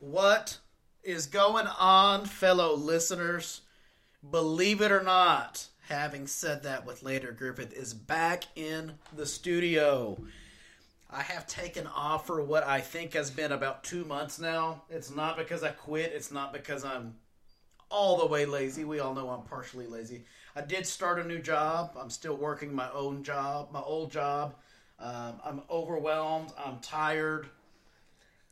What is going on, fellow listeners? Believe it or not, having said that with Later Griffith is back in the studio. I have taken off for what I think has been about two months now. It's not because I quit, it's not because I'm all the way lazy. We all know I'm partially lazy. I did start a new job. I'm still working my own job, my old job. Um, I'm overwhelmed. I'm tired.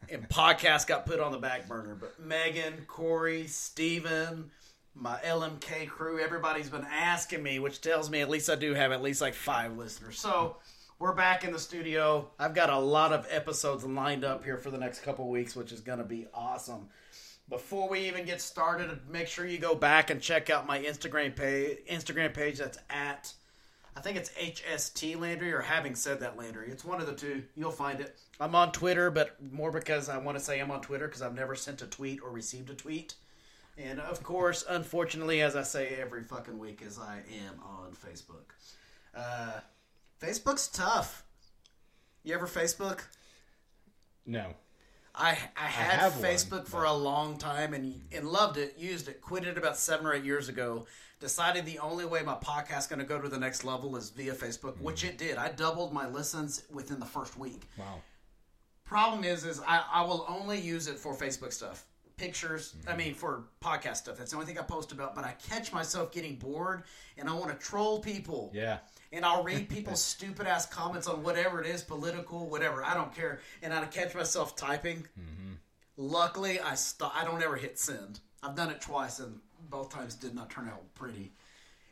And podcast got put on the back burner. But Megan, Corey, Steven, my LMK crew, everybody's been asking me, which tells me at least I do have at least like five listeners. So we're back in the studio. I've got a lot of episodes lined up here for the next couple weeks, which is going to be awesome. Before we even get started, make sure you go back and check out my Instagram page. Instagram page that's at, I think it's HST Landry or having said that Landry. It's one of the two. You'll find it. I'm on Twitter, but more because I want to say I'm on Twitter because I've never sent a tweet or received a tweet. And of course, unfortunately, as I say every fucking week, as I am on Facebook. Uh, Facebook's tough. You ever Facebook? No. I I had have one, Facebook for a long time and and loved it, used it, quit it about seven or eight years ago. Decided the only way my podcast's going to go to the next level is via Facebook, mm-hmm. which it did. I doubled my listens within the first week. Wow. Problem is, is I, I will only use it for Facebook stuff, pictures. I mm-hmm. mean, for podcast stuff. That's the only thing I post about. But I catch myself getting bored, and I want to troll people Yeah. and I'll read people's stupid ass comments on whatever it is, political, whatever. I don't care, and I catch myself typing. Mm-hmm. Luckily, I st- I don't ever hit send. I've done it twice, and both times did not turn out pretty.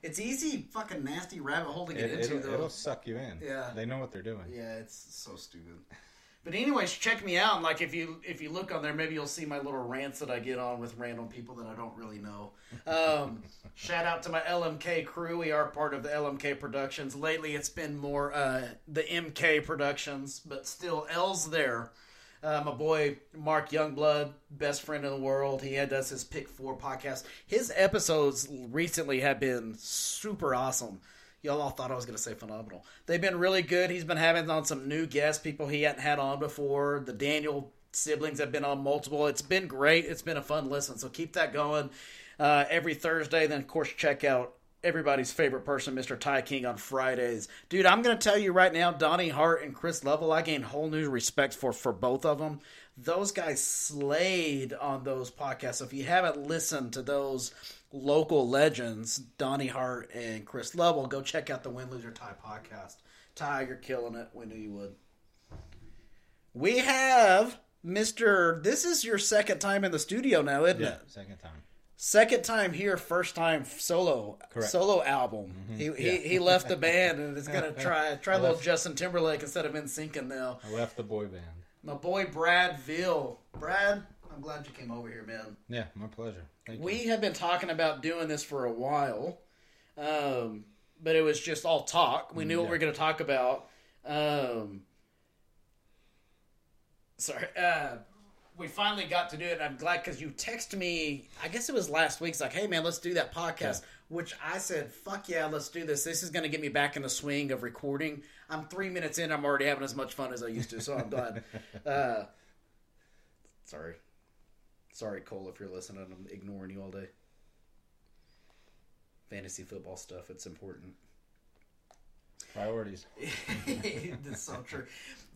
It's easy, fucking nasty rabbit hole to get It, into, it'll, though. it'll suck you in. Yeah. They know what they're doing. Yeah, it's so stupid. But anyways, check me out. Like if you if you look on there, maybe you'll see my little rants that I get on with random people that I don't really know. Um, shout out to my LMK crew. We are part of the LMK Productions. Lately, it's been more uh, the MK Productions, but still L's there. Uh, my boy Mark Youngblood, best friend in the world. He had does his Pick Four podcast. His episodes recently have been super awesome. Y'all all thought I was going to say phenomenal. They've been really good. He's been having on some new guests, people he hadn't had on before. The Daniel siblings have been on multiple. It's been great. It's been a fun listen. So keep that going uh, every Thursday. Then, of course, check out everybody's favorite person, Mr. Ty King, on Fridays. Dude, I'm going to tell you right now, Donnie Hart and Chris Lovell, I gain whole new respect for for both of them. Those guys slayed on those podcasts. So if you haven't listened to those local legends, Donnie Hart and Chris Lovell, go check out the Win Loser Tie podcast. Ty, you're killing it. We knew you would. We have Mr. This is your second time in the studio now, isn't Yeah. it? Second time. Second time here, first time solo Correct. solo album. He, he he left the band and is gonna try try a little left. Justin Timberlake instead of in and now. I left the boy band. My boy Brad Ville. Brad, I'm glad you came over here, man. Yeah, my pleasure. Thank you. We have been talking about doing this for a while, um, but it was just all talk. We knew what we were going to talk about. Um, sorry, uh, we finally got to do it. I'm glad because you texted me. I guess it was last week. It's like, hey man, let's do that podcast. Which I said, fuck yeah, let's do this. This is going to get me back in the swing of recording. I'm three minutes in. I'm already having as much fun as I used to, so I'm glad. uh, sorry. Sorry, Cole, if you're listening. I'm ignoring you all day. Fantasy football stuff, it's important. Priorities. That's so true.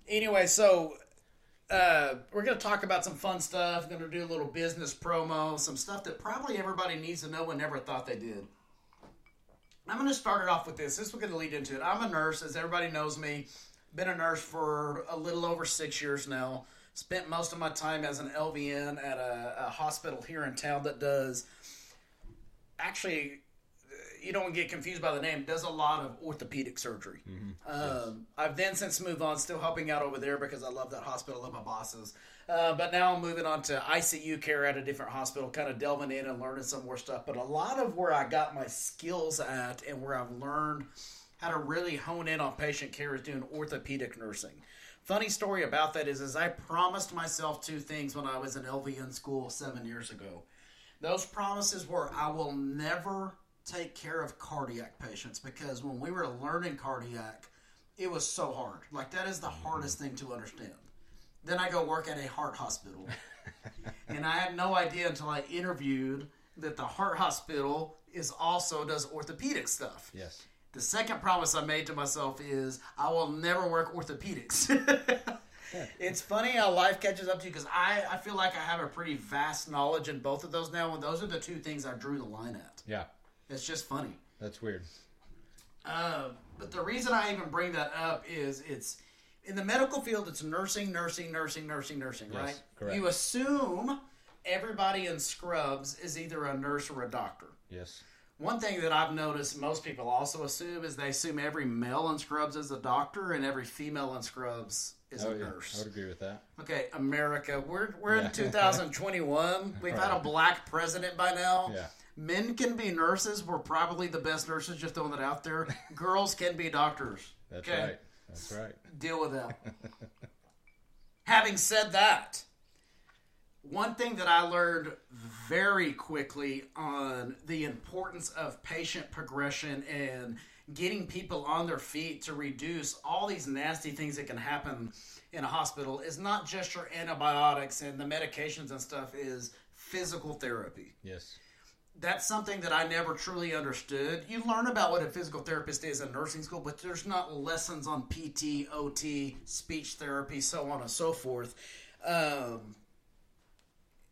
Anyway, so uh, we're going to talk about some fun stuff. Going to do a little business promo, some stuff that probably everybody needs to know and never thought they did. I'm going to start it off with this. This is going to lead into it. I'm a nurse, as everybody knows me. Been a nurse for a little over six years now. Spent most of my time as an LVN at a, a hospital here in town that does actually you don't get confused by the name, does a lot of orthopedic surgery. Um, I've then since moved on, still helping out over there because I love that hospital, love my bosses. Uh, but now I'm moving on to ICU care at a different hospital, kind of delving in and learning some more stuff. But a lot of where I got my skills at and where I've learned how to really hone in on patient care is doing orthopedic nursing. Funny story about that is, is I promised myself two things when I was in LVN school seven years ago. Those promises were I will never take care of cardiac patients because when we were learning cardiac, it was so hard. Like that is the mm-hmm. hardest thing to understand. Then I go work at a heart hospital. and I had no idea until I interviewed that the heart hospital is also does orthopedic stuff. Yes. The second promise I made to myself is I will never work orthopedics. It's funny how life catches up to you because I, I feel like I have a pretty vast knowledge in both of those now, and those are the two things I drew the line at. Yeah. It's just funny. That's weird. Uh, but the reason I even bring that up is it's in the medical field, it's nursing, nursing, nursing, nursing, nursing, Yes, right? correct. You assume everybody in scrubs is either a nurse or a doctor. Yes. One thing that I've noticed most people also assume is they assume every male in scrubs is a doctor and every female in scrubs is Oh, a yeah. nurse. I would agree with that. Okay, America, we're we're Yeah. in 2021. We've had a black president by now. Yeah. Men can be nurses. We're probably the best nurses. Just throwing that out there. Girls can be doctors. That's Okay. right. That's right. Deal with that. Having said that, one thing that I learned very quickly on the importance of patient progression and getting people on their feet to reduce all these nasty things that can happen in a hospital is not just your antibiotics and the medications and stuff is physical therapy Yes. That's something that I never truly understood. You learn about what a physical therapist is in nursing school, but there's not lessons on PT, OT, speech therapy, so on and so forth. Um,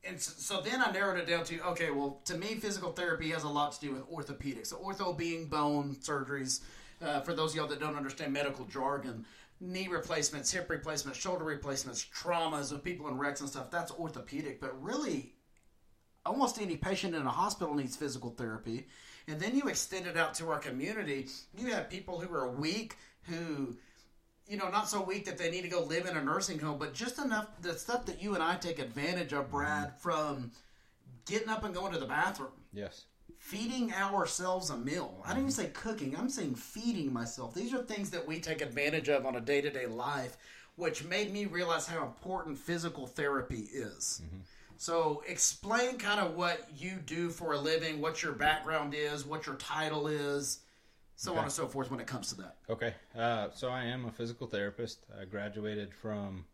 and so, so then I narrowed it down to okay, well, to me, physical therapy has a lot to do with orthopedics. So ortho being bone surgeries. Uh, for those of y'all that don't understand medical jargon, knee replacements, hip replacements, shoulder replacements, traumas of people in wrecks and stuff. That's orthopedic, but really almost any patient in a hospital needs physical therapy. And then you extend it out to our community. You have people who are weak, who, you know, not so weak that they need to go live in a nursing home, but just enough the stuff that you and I take advantage of, Brad, mm-hmm. from getting up and going to the bathroom, Yes. feeding ourselves a meal. I didn't even mm-hmm. say cooking, I'm saying feeding myself. These are things that we take advantage of on a day to day life, which made me realize how important physical therapy is. Mm-hmm. So, explain kind of what you do for a living, what your background is, what your title is, so on and so forth when it comes to that. Okay. Uh, so I am a physical therapist. I graduated from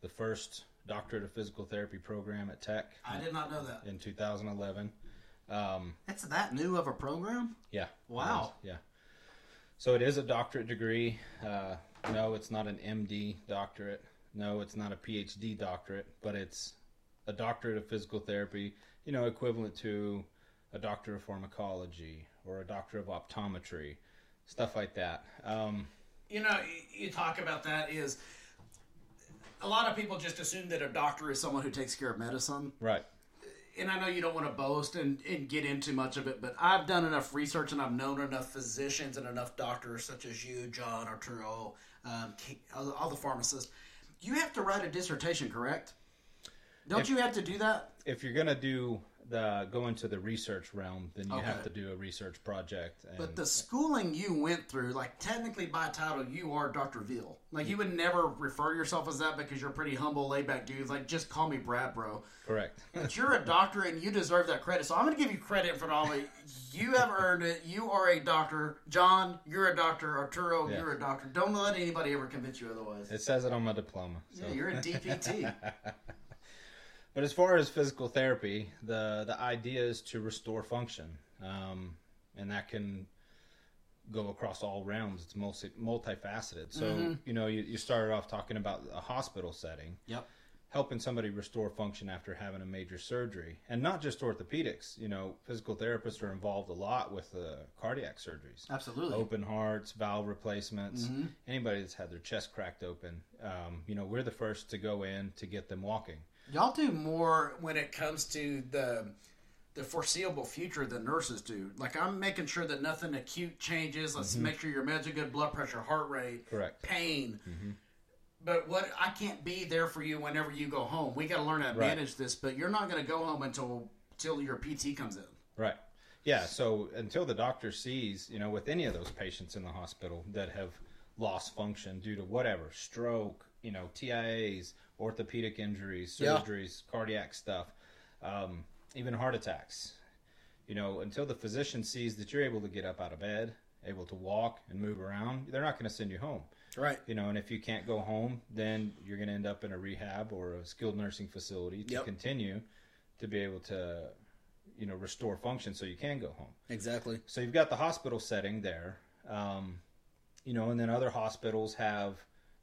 the first doctorate of physical therapy program at Tech I did not know that. in 2011. Um, It's that new of a program? yeah. Wow. Yeah. So it is a doctorate degree. Uh, no, it's not an MD doctorate. No, it's not a PhD doctorate, but it's a doctorate of physical therapy, you know, equivalent to a doctor of pharmacology or a doctor of optometry, stuff like that. Um, You know, you talk about that is a lot of people just assume that a doctor is someone who takes care of medicine. right. and I know you don't want to boast and, and get into much of it, but I've done enough research and I've known enough physicians and enough doctors such as you, John, Arturo, um, all, all the pharmacists. You have to write a dissertation, correct? Don't If- you have to do that? If you're gonna do the go into the research realm, then you have to do a research project. And But the schooling you went through, like technically by title, you are Dr. Veal. Like you would never refer yourself as that because you're a pretty humble, laid back dude. Like just call me Brad, bro. correct. But you're a doctor and you deserve that credit. So I'm going to give you credit for all it. You have earned it. You are a doctor. John, you're a doctor. Arturo, Yeah. you're a doctor. Don't let anybody ever convince you otherwise. it says it on my diploma. So. Yeah, you're a DPT. But as far as physical therapy, the the idea is to restore function, um, and that can go across all realms. It's mostly multifaceted. So Mm-hmm. you know, you, you started off talking about a hospital setting, yep. helping somebody restore function after having a major surgery, and not just orthopedics. You know, physical therapists are involved a lot with uh, cardiac surgeries. Absolutely. Open hearts, valve replacements, Mm-hmm. anybody that's had their chest cracked open. Um, you know, we're the first to go in to get them walking. Y'all do more when it comes to the the foreseeable future than nurses do. Like I'm making sure that nothing acute changes. Let's Mm-hmm. make sure your meds are good, blood pressure, heart rate, Correct. pain. But what I can't be there for you whenever you go home. We got to learn how to Right. manage this. But you're not going to go home until until your PT comes in. Right. Yeah. So until the doctor sees, you know, with any of those patients in the hospital that have lost function due to whatever stroke, you know, TIAs, orthopedic injuries, Yeah. surgeries, cardiac stuff, um, even heart attacks. You know, until the physician sees that you're able to get up out of bed, able to walk and move around, they're not going to send you home. Right. You know, and if you can't go home, then you're going to end up in a rehab or a skilled nursing facility to Yep. continue to be able to, you know, restore function so you can go home. Exactly. So you've got the hospital setting there, um, you know, and then other hospitals have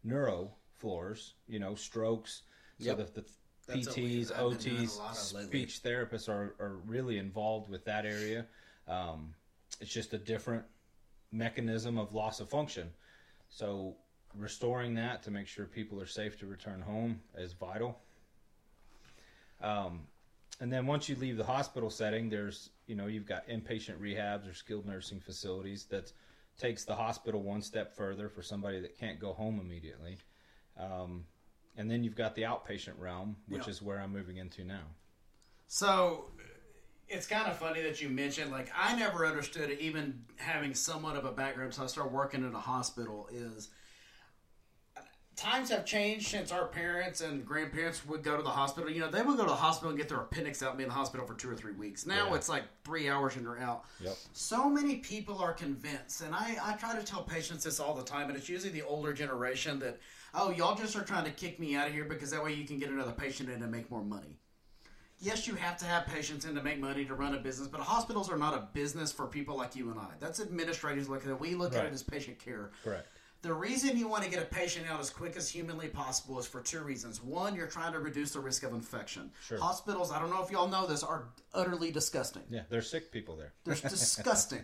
neuro floors, you know, strokes. So Yep. that the That's PTs, I've been doing a OTs, speech therapists are, are really involved with that area. Um, it's just a different mechanism of loss of function. So restoring that to make sure people are safe to return home is vital. Um, and then once you leave the hospital setting, there's you know you've got inpatient rehabs or skilled nursing facilities that takes the hospital one step further for somebody that can't go home immediately. Um, and then you've got the outpatient realm, which Yeah. is where I'm moving into now. So it's kind of funny that you mentioned like I never understood it, even having somewhat of a background So I started working in a hospital is times have changed since our parents and grandparents would go to the hospital. You know, they would go to the hospital and get their appendix out and be in the hospital for two or three weeks. Now Yeah. it's like three hours and you're out. Yep. So many people are convinced, and I, I try to tell patients this all the time, and it's usually the older generation that, oh, y'all just are trying to kick me out of here because that way you can get another patient in and make more money. Yes, you have to have patients in to make money to run a business, but hospitals are not a business for people like you and I. That's administrators look at it. We look at it as patient care. Correct. The reason you want to get a patient out as quick as humanly possible is for two reasons. One, you're trying to reduce the risk of infection. Sure. Hospitals, I don't know if y'all know this, are utterly disgusting. Yeah, there's sick people there. They're disgusting.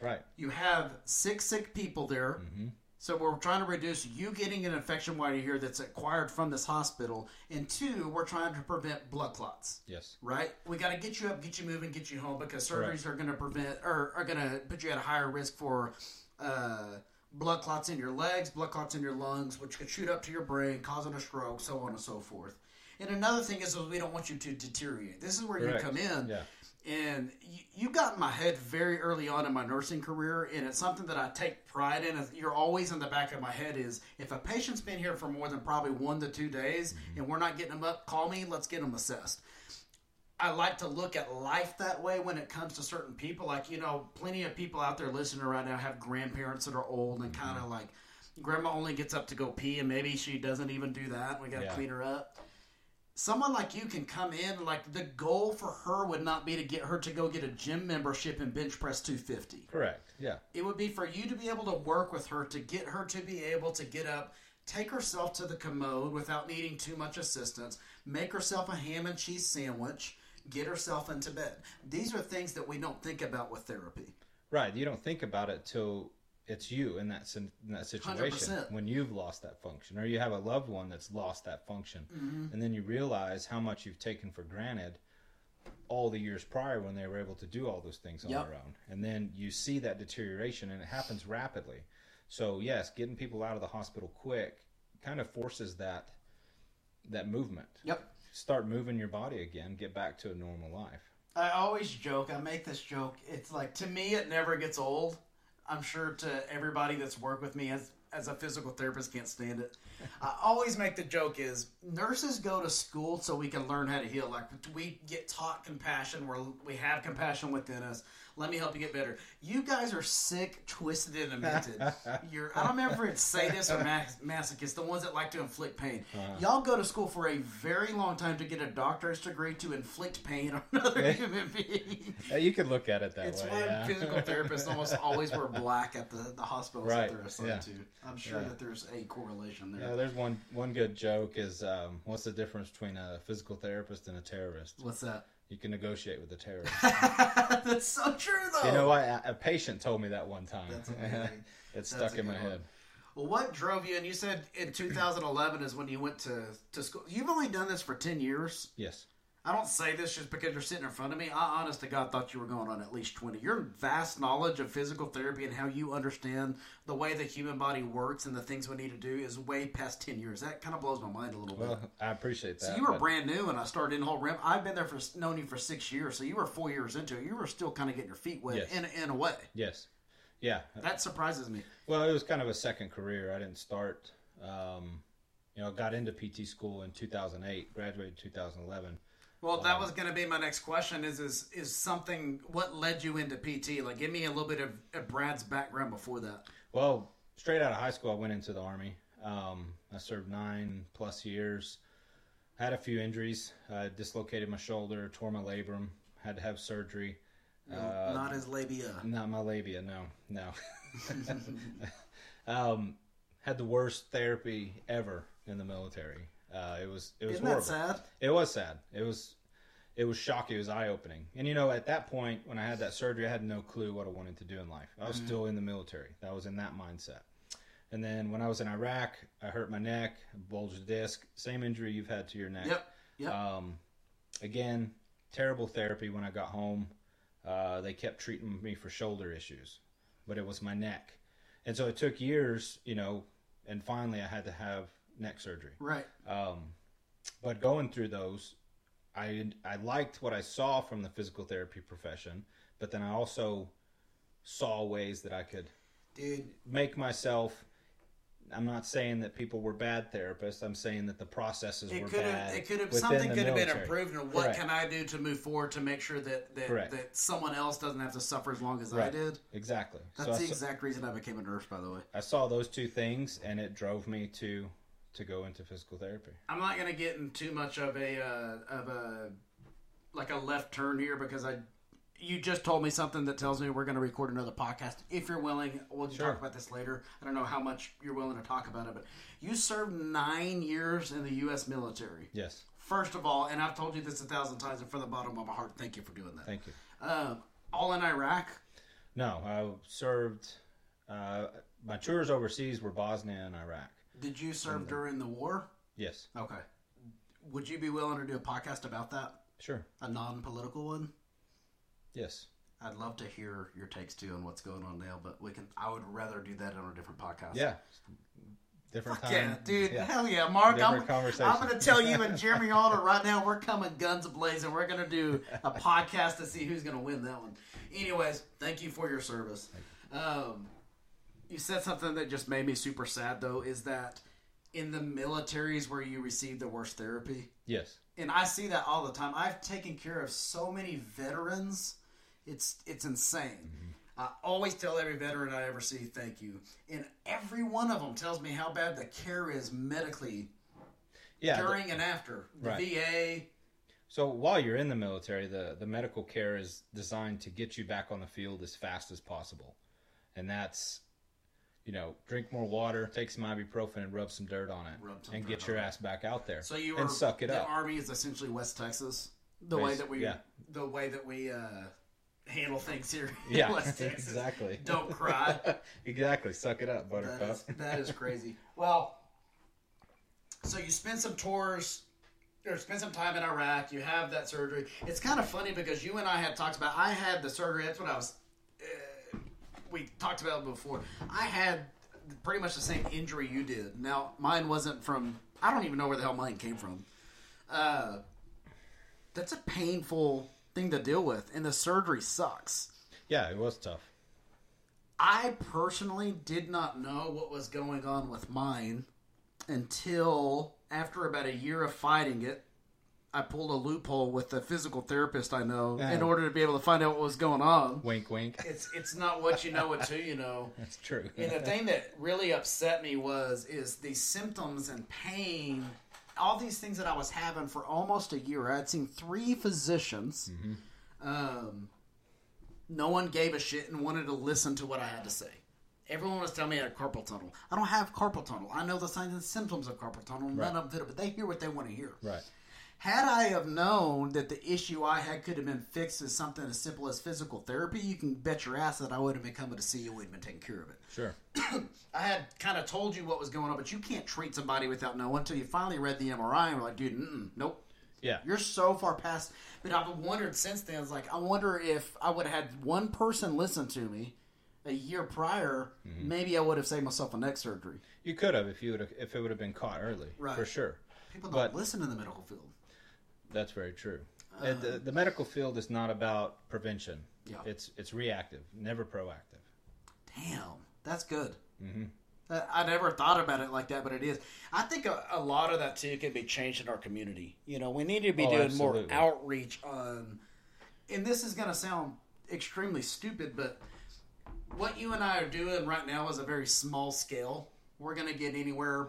Right. You have sick, sick people there. Mm-hmm. So we're trying to reduce you getting an infection while you're here that's acquired from this hospital. And two, we're trying to prevent blood clots. Yes. Right? We got to get you up, get you moving, get you home because surgeries are going to prevent or are going to put you at a higher risk for uh, blood clots in your legs, blood clots in your lungs, which could shoot up to your brain, causing a stroke, so on and so forth. And another thing is, is we don't want you to deteriorate. This is where Correct. you come in. Yeah. And you, you got in my head very early on in my nursing career, and it's something that I take pride in. You're always in the back of my head is if a patient's been here for more than probably one to two days, mm-hmm. and we're not getting them up, call me. Let's get them assessed. I like to look at life that way when it comes to certain people. Like, you know, plenty of people out there listening right now have grandparents that are old and mm-hmm. kind of like, grandma only gets up to go pee and maybe she doesn't even do that. We got to Yeah. clean her up. Someone like you can come in, like, the goal for her would not be to get her to go get a gym membership and bench press 250 Correct. Yeah. it would be for you to be able to work with her to get her to be able to get up, take herself to the commode without needing too much assistance, make herself a ham and cheese sandwich, get herself into bed. These are things that we don't think about with therapy. Right. You don't think about it till it's you in that in that situation 100%. when you've lost that function, or you have a loved one that's lost that function, Mm-hmm. and then you realize how much you've taken for granted all the years prior when they were able to do all those things on Yep. their own, and then you see that deterioration, and it happens rapidly. So yes, getting people out of the hospital quick kind of forces that that movement. Yep. Start moving your body again, get back to a normal life. I always joke, I make this joke. It's like to me it never gets old. I'm sure to everybody that's worked with me as as a physical therapist can't stand it. I always make the joke is nurses go to school so we can learn how to heal. Like we get taught compassion, where we have compassion within us. Let me help you get better. You guys are sick, twisted, and demented. You're I don't remember if it's sadists or mas- masochists, the ones that like to inflict pain. Y'all go to school for a very long time to get a doctor's degree to inflict pain on another human being. Uh, You could look at it that It's way. why yeah. physical therapists almost always wear black at the, the hospitals Right, that they're assigned yeah. to. I'm sure Yeah. that there's a correlation there. Yeah, there's one one good joke is um, what's the difference between a physical therapist and a terrorist? What's that? You can negotiate with the terrorists. That's so true, though. you know what? A, a patient told me that one time. That's amazing. it's That's stuck in my good head. Well, what drove you? And you said in 2011 is when you went to, to school. You've only done this for 10 years. Yes. I don't say this just because you're sitting in front of me. I, honest to God, thought you were going on at least 20. Your vast knowledge of physical therapy and how you understand the way the human body works and the things we need to do is way past 10 years. That kind of blows my mind a little bit. I appreciate that. So you were but- brand new, and I started in whole rim. I've been there for known you for six years, so you were four years into it. You were still kind of getting your feet wet Yes. in in a way. Yes. Yeah. That surprises me. Well, it was kind of a second career. I didn't start. Um, you know, got into PT school in 2008. Graduated 2011. Well, that was going to be my next question. Is is is something what led you into PT? Like, give me a little bit of, of Brad's background before that. Well, straight out of high school, I went into the army. Um, I served nine plus years. Had a few injuries. I dislocated my shoulder, tore my labrum, had to have surgery. Uh, Not his labia. Not my labia, no, no. um, had the worst therapy ever in the military. Uh, it was it was Isn't horrible. that sad? It was sad. It was it was shocking. It was eye opening. And you know, at that point when I had that surgery, I had no clue what I wanted to do in life. I was Mm-hmm. still in the military. I was in that mindset. And then when I was in Iraq, I hurt my neck, bulged the disc, same injury you've had to your neck. Yep. Yep. Um, again, terrible therapy when I got home. Uh, they kept treating me for shoulder issues, but it was my neck. And so it took years, you know, and finally I had to have neck surgery. right. Um, but going through those, I I liked what I saw from the physical therapy profession, but then I also saw ways that I could Dude, make myself. I'm not saying that people were bad therapists. I'm saying that the processes it were could bad. have it could have something could have been improved and what Correct. can I do to move forward to make sure that that, Correct. that someone else doesn't have to suffer as long as I did. Exactly. That's so the saw- exact reason I became a nurse, by the way. I saw those two things, and it drove me to to go into physical therapy. I'm not gonna get in too much of a uh, of a like a left turn here because I you just told me something that tells me we're gonna record another podcast. If you're willing, we'll Sure. talk about this later. I don't know how much you're willing to talk about it, but you served nine years in the U.S. military. Yes. First of all, and I've told you this a thousand times, and from the bottom of my heart, thank you for doing that. Thank you. Uh, all in Iraq. No, I served. Uh, my tours overseas were Bosnia and Iraq. Did you serve during the war? Yes. Okay. Would you be willing to do a podcast about that? Sure. A non-political one? Yes. I'd love to hear your takes too on what's going on now, but we can. I would rather do that on a different podcast. Yeah. Different Fuck time. yeah, dude. Yeah. Hell yeah, Mark. I'm, conversation. I'm going to tell you and Jeremy Alder right now, we're coming guns blazing. We're going to do a podcast to see who's going to win that one. Anyways, thank you for your service. Um, you said something that just made me super sad, though, is that in the militaries where you receive the worst therapy, Yes. and I see that all the time. I've taken care of so many veterans. It's it's insane. Mm-hmm. I always tell every veteran I ever see thank you, and every one of them tells me how bad the care is medically Yeah. the- during and after the Right. VA. so while you're in the military, the the medical care is designed to get you back on the field as fast as possible, and that's. You know, drink more water, take some ibuprofen, and rub some dirt on it, and get your ass back out there. So you and were suck it the up. Army is essentially West Texas. The way that we yeah. the way that we uh, handle things here in Yeah, West Texas. exactly. Don't cry. exactly. Suck it up, Buttercup. is, that is crazy. Well, so you spend some tours or spend some time in Iraq. You have that surgery. It's kind of funny because you and I had talked about. I had the surgery. That's what I was. We talked about before. I had pretty much the same injury you did. Now mine wasn't from. I don't even know where the hell mine came from. Uh, that's a painful thing to deal with, and the surgery sucks. yeah, it was tough. I personally did not know what was going on with mine until after about a year of fighting it. I pulled a loophole with the physical therapist I know in order to be able to find out what was going on. Wink, wink. It's it's not what you know until you know. That's true. And the thing that really upset me was is the symptoms and pain, all these things that I was having for almost a year. I had seen three physicians. Um, no one gave a shit and wanted to listen to what I had to say. Everyone was telling me I had carpal tunnel. I don't have carpal tunnel. I know the signs and symptoms of carpal tunnel. None of them, did, but they hear what they want to hear. right. Had I have known that the issue I had could have been fixed as something as simple as physical therapy, you can bet your ass that I would have been coming to see you. We'd have been taking care of it. Sure. I had kind of told you what was going on, but you can't treat somebody without knowing until you finally read the MRI and were like, dude, nope. Yeah. You're so far past. But I've wondered since then. It's like I wonder if I would have had one person listen to me a year prior, Mm-hmm. maybe I would have saved myself a neck surgery. You could have if you would have if it would have been caught early. Right. For sure. People don't But- listen in the medical field. That's very true. Uh, the, the medical field is not about prevention. Yeah. It's it's reactive, never proactive. Damn, that's good. Mm-hmm. I never thought about it like that, but it is. I think a, a lot of that too can be changed in our community. You know, we need to be Oh, doing absolutely. more outreach on. And this is going to sound extremely stupid, but what you and I are doing right now is a very small scale. We're going to get anywhere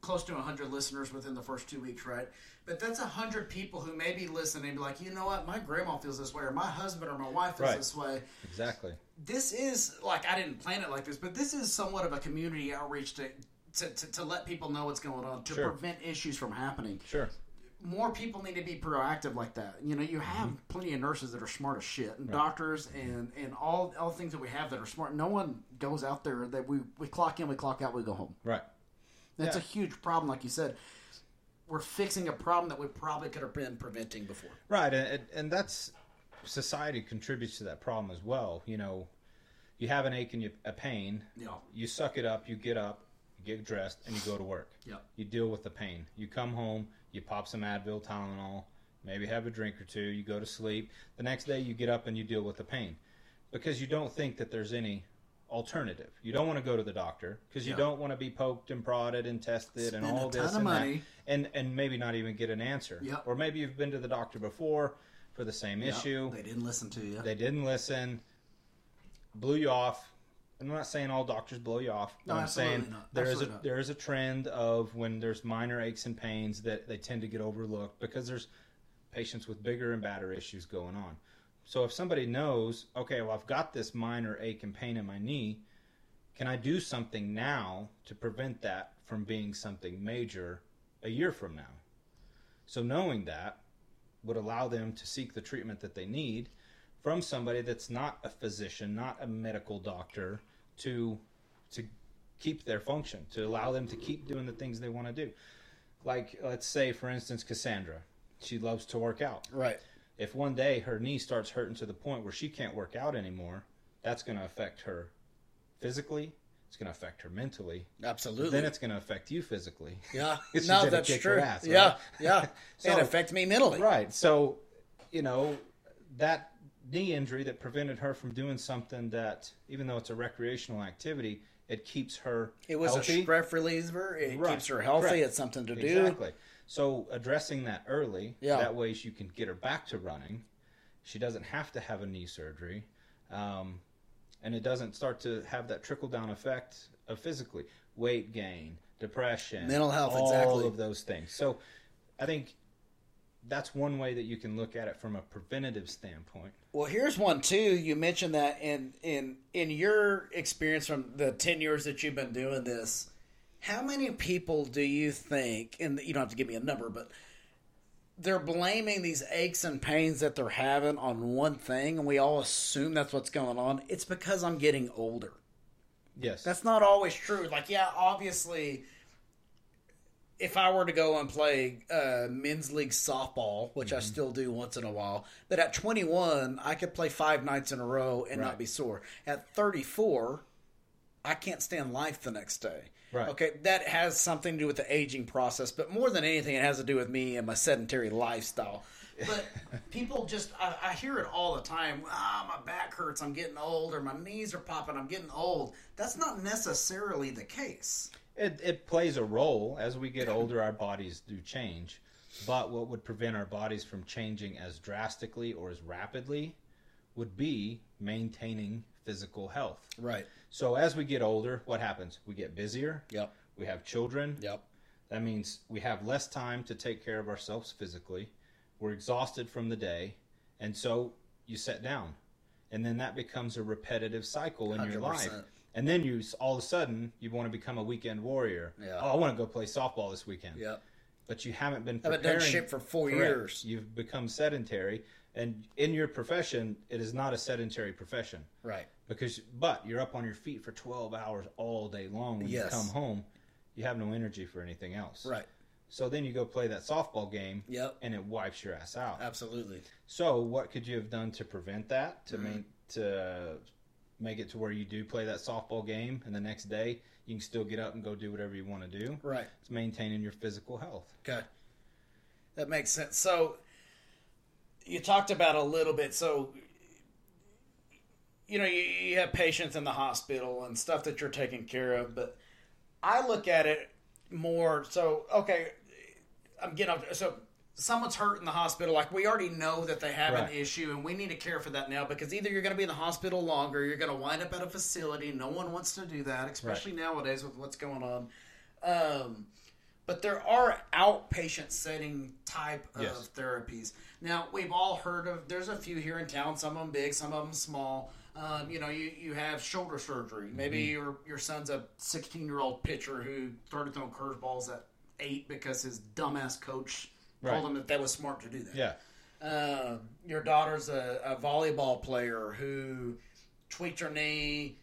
close to 100 listeners within the first two weeks, right? But that's 100 people who may be listening and be like, you know what, my grandma feels this way, or my husband or my wife feels Right. this way. Exactly. This is, like, I didn't plan it like this, but this is somewhat of a community outreach to, to, to, to let people know what's going on, to Sure. prevent issues from happening. Sure. More people need to be proactive like that. You know, you have mm-hmm. plenty of nurses that are smart as shit, and doctors, mm-hmm. and and all all things that we have that are smart. No one goes out there that we we clock in, we clock out, we go home. Right. That's Yeah. a huge problem, like you said. We're fixing a problem that we probably could have been preventing before. Right, and and- that's society contributes to that problem as well. You know, you have an ache and you, a pain. Yeah. You suck it up. You get up, you get dressed, and you go to work. Yep. You deal with the pain. You come home. You pop some Advil, Tylenol, maybe have a drink or two. You go to sleep. The next day, you get up and you deal with the pain because you don't think that there's any alternative. You don't want to go to the doctor because you Yeah. don't want to be poked and prodded and tested and Spend a all this and money. that, and and maybe not even get an answer. Yep. Or maybe you've been to the doctor before for the same issue. They didn't listen to you. They didn't listen, blew you off. I'm not saying all doctors blow you off. No, I'm absolutely saying not. there is a Absolutely not. there is a trend of when there's minor aches and pains that they tend to get overlooked because there's patients with bigger and badder issues going on. So if somebody knows, okay, well I've got this minor ache and pain in my knee, can I do something now to prevent that from being something major a year from now? So knowing that would allow them to seek the treatment that they need from somebody that's not a physician, not a medical doctor, to to keep their function, to allow them to keep doing the things they want to do. Like let's say for instance Cassandra, she loves to work out. Right. If one day her knee starts hurting to the point where she can't work out anymore, that's going to affect her physically, it's going to affect her mentally. Absolutely. Then it's going to affect you physically. yeah. No, that's true. ass, right? Yeah. Yeah. So- it affects me mentally. Right. So, you know, that knee injury that prevented her from doing something that, even though it's a recreational activity, it keeps her It was healthy. a stress reliever. It Right. keeps her healthy. Correct. It's something to do. Exactly. So addressing that early, Yeah. that way you can get her back to running. She doesn't have to have a knee surgery, um, and it doesn't start to have that trickle down effect of physically weight gain, depression, Mental health, all exactly. of those things. So I think that's one way that you can look at it from a preventative standpoint. Well, here's one too. You mentioned that in in in your experience from the ten years that you've been doing this, how many people do you think? And you don't have to give me a number, but they're blaming these aches and pains that they're having on one thing, and we all assume that's what's going on. It's because I'm getting older. Yes, That's not always true. Like, yeah, obviously, if I were to go and play uh, men's league softball, which Mm-hmm. I still do once in a while, that at 21, I could play five nights in a row and not be sore. At 34, I can't stand life the next day. Right. Okay, that has something to do with the aging process, but more than anything, it has to do with me and my sedentary lifestyle. But people just, I, I hear it all the time. Ah, my back hurts. I'm getting old, or my knees are popping. I'm getting old. That's not necessarily the case. It, it plays a role. As we get older, our bodies do change. But what would prevent our bodies from changing as drastically or as rapidly would be maintaining physical health. Right. So as we get older, what happens? We get busier. Yep. We have children. Yep. That means we have less time to take care of ourselves physically. We're exhausted from the day. And so you sit down. And then that becomes a repetitive cycle in your life. And then you all of a sudden you want to become a weekend warrior. Yeah. Oh, I want to go play softball this weekend. Yep. But you haven't been Haven't done shit for four Correct. years. You've become sedentary. And in your profession, it is not a sedentary profession Right. because but you're up on your feet for 12 hours all day long when Yes. you come home you have no energy for anything else Right. so then you go play that softball game Yep. and it wipes your ass out Absolutely. so what could you have done to prevent that Mm-hmm. to make to make it to where you do play that softball game and the next day you can still get up and go do whatever you want to do Right. it's maintaining your physical health Okay. That makes sense. So you talked about a little bit. So you know, you, you have patients in the hospital and stuff that you're taking care of, but I look at it more so okay, I'm getting up. so someone's hurt in the hospital, like we already know that they have Right. an issue, and we need to care for that now because either you're going to be in the hospital longer, you're going to wind up at a facility. No one wants to do that, especially nowadays with what's going on. Um, but there are outpatient setting type of Yes. therapies. Now we've all heard of. There's a few here in town. Some of them big, some of them small. Um, you know, you, you have shoulder surgery. Maybe Mm-hmm. your your son's a 16 year old pitcher who started throwing curveballs at eight because his dumbass coach Right. told him that that was smart to do that. Yeah. Um, your daughter's a, a volleyball player who tweaked her knee,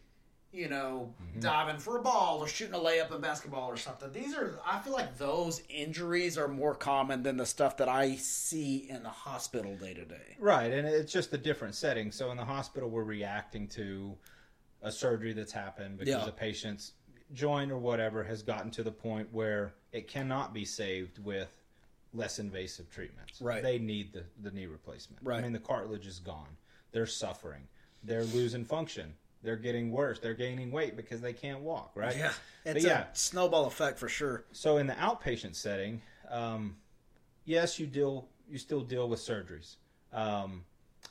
you know, Mm-hmm. diving for a ball or shooting a layup in basketball or something. These are, I feel like those injuries are more common than the stuff that I see in the hospital day to day. Right, and it's just a different setting. So in the hospital, we're reacting to a surgery that's happened because Yeah. a patient's joint or whatever has gotten to the point where it cannot be saved with less invasive treatments. Right. They need the, the knee replacement. Right. I mean, the cartilage is gone. They're suffering. They're losing function. They're getting worse. They're gaining weight because they can't walk, right? Yeah, It's But yeah, a snowball effect for sure. so in the outpatient setting, um, yes, you deal you still deal with surgeries. Um,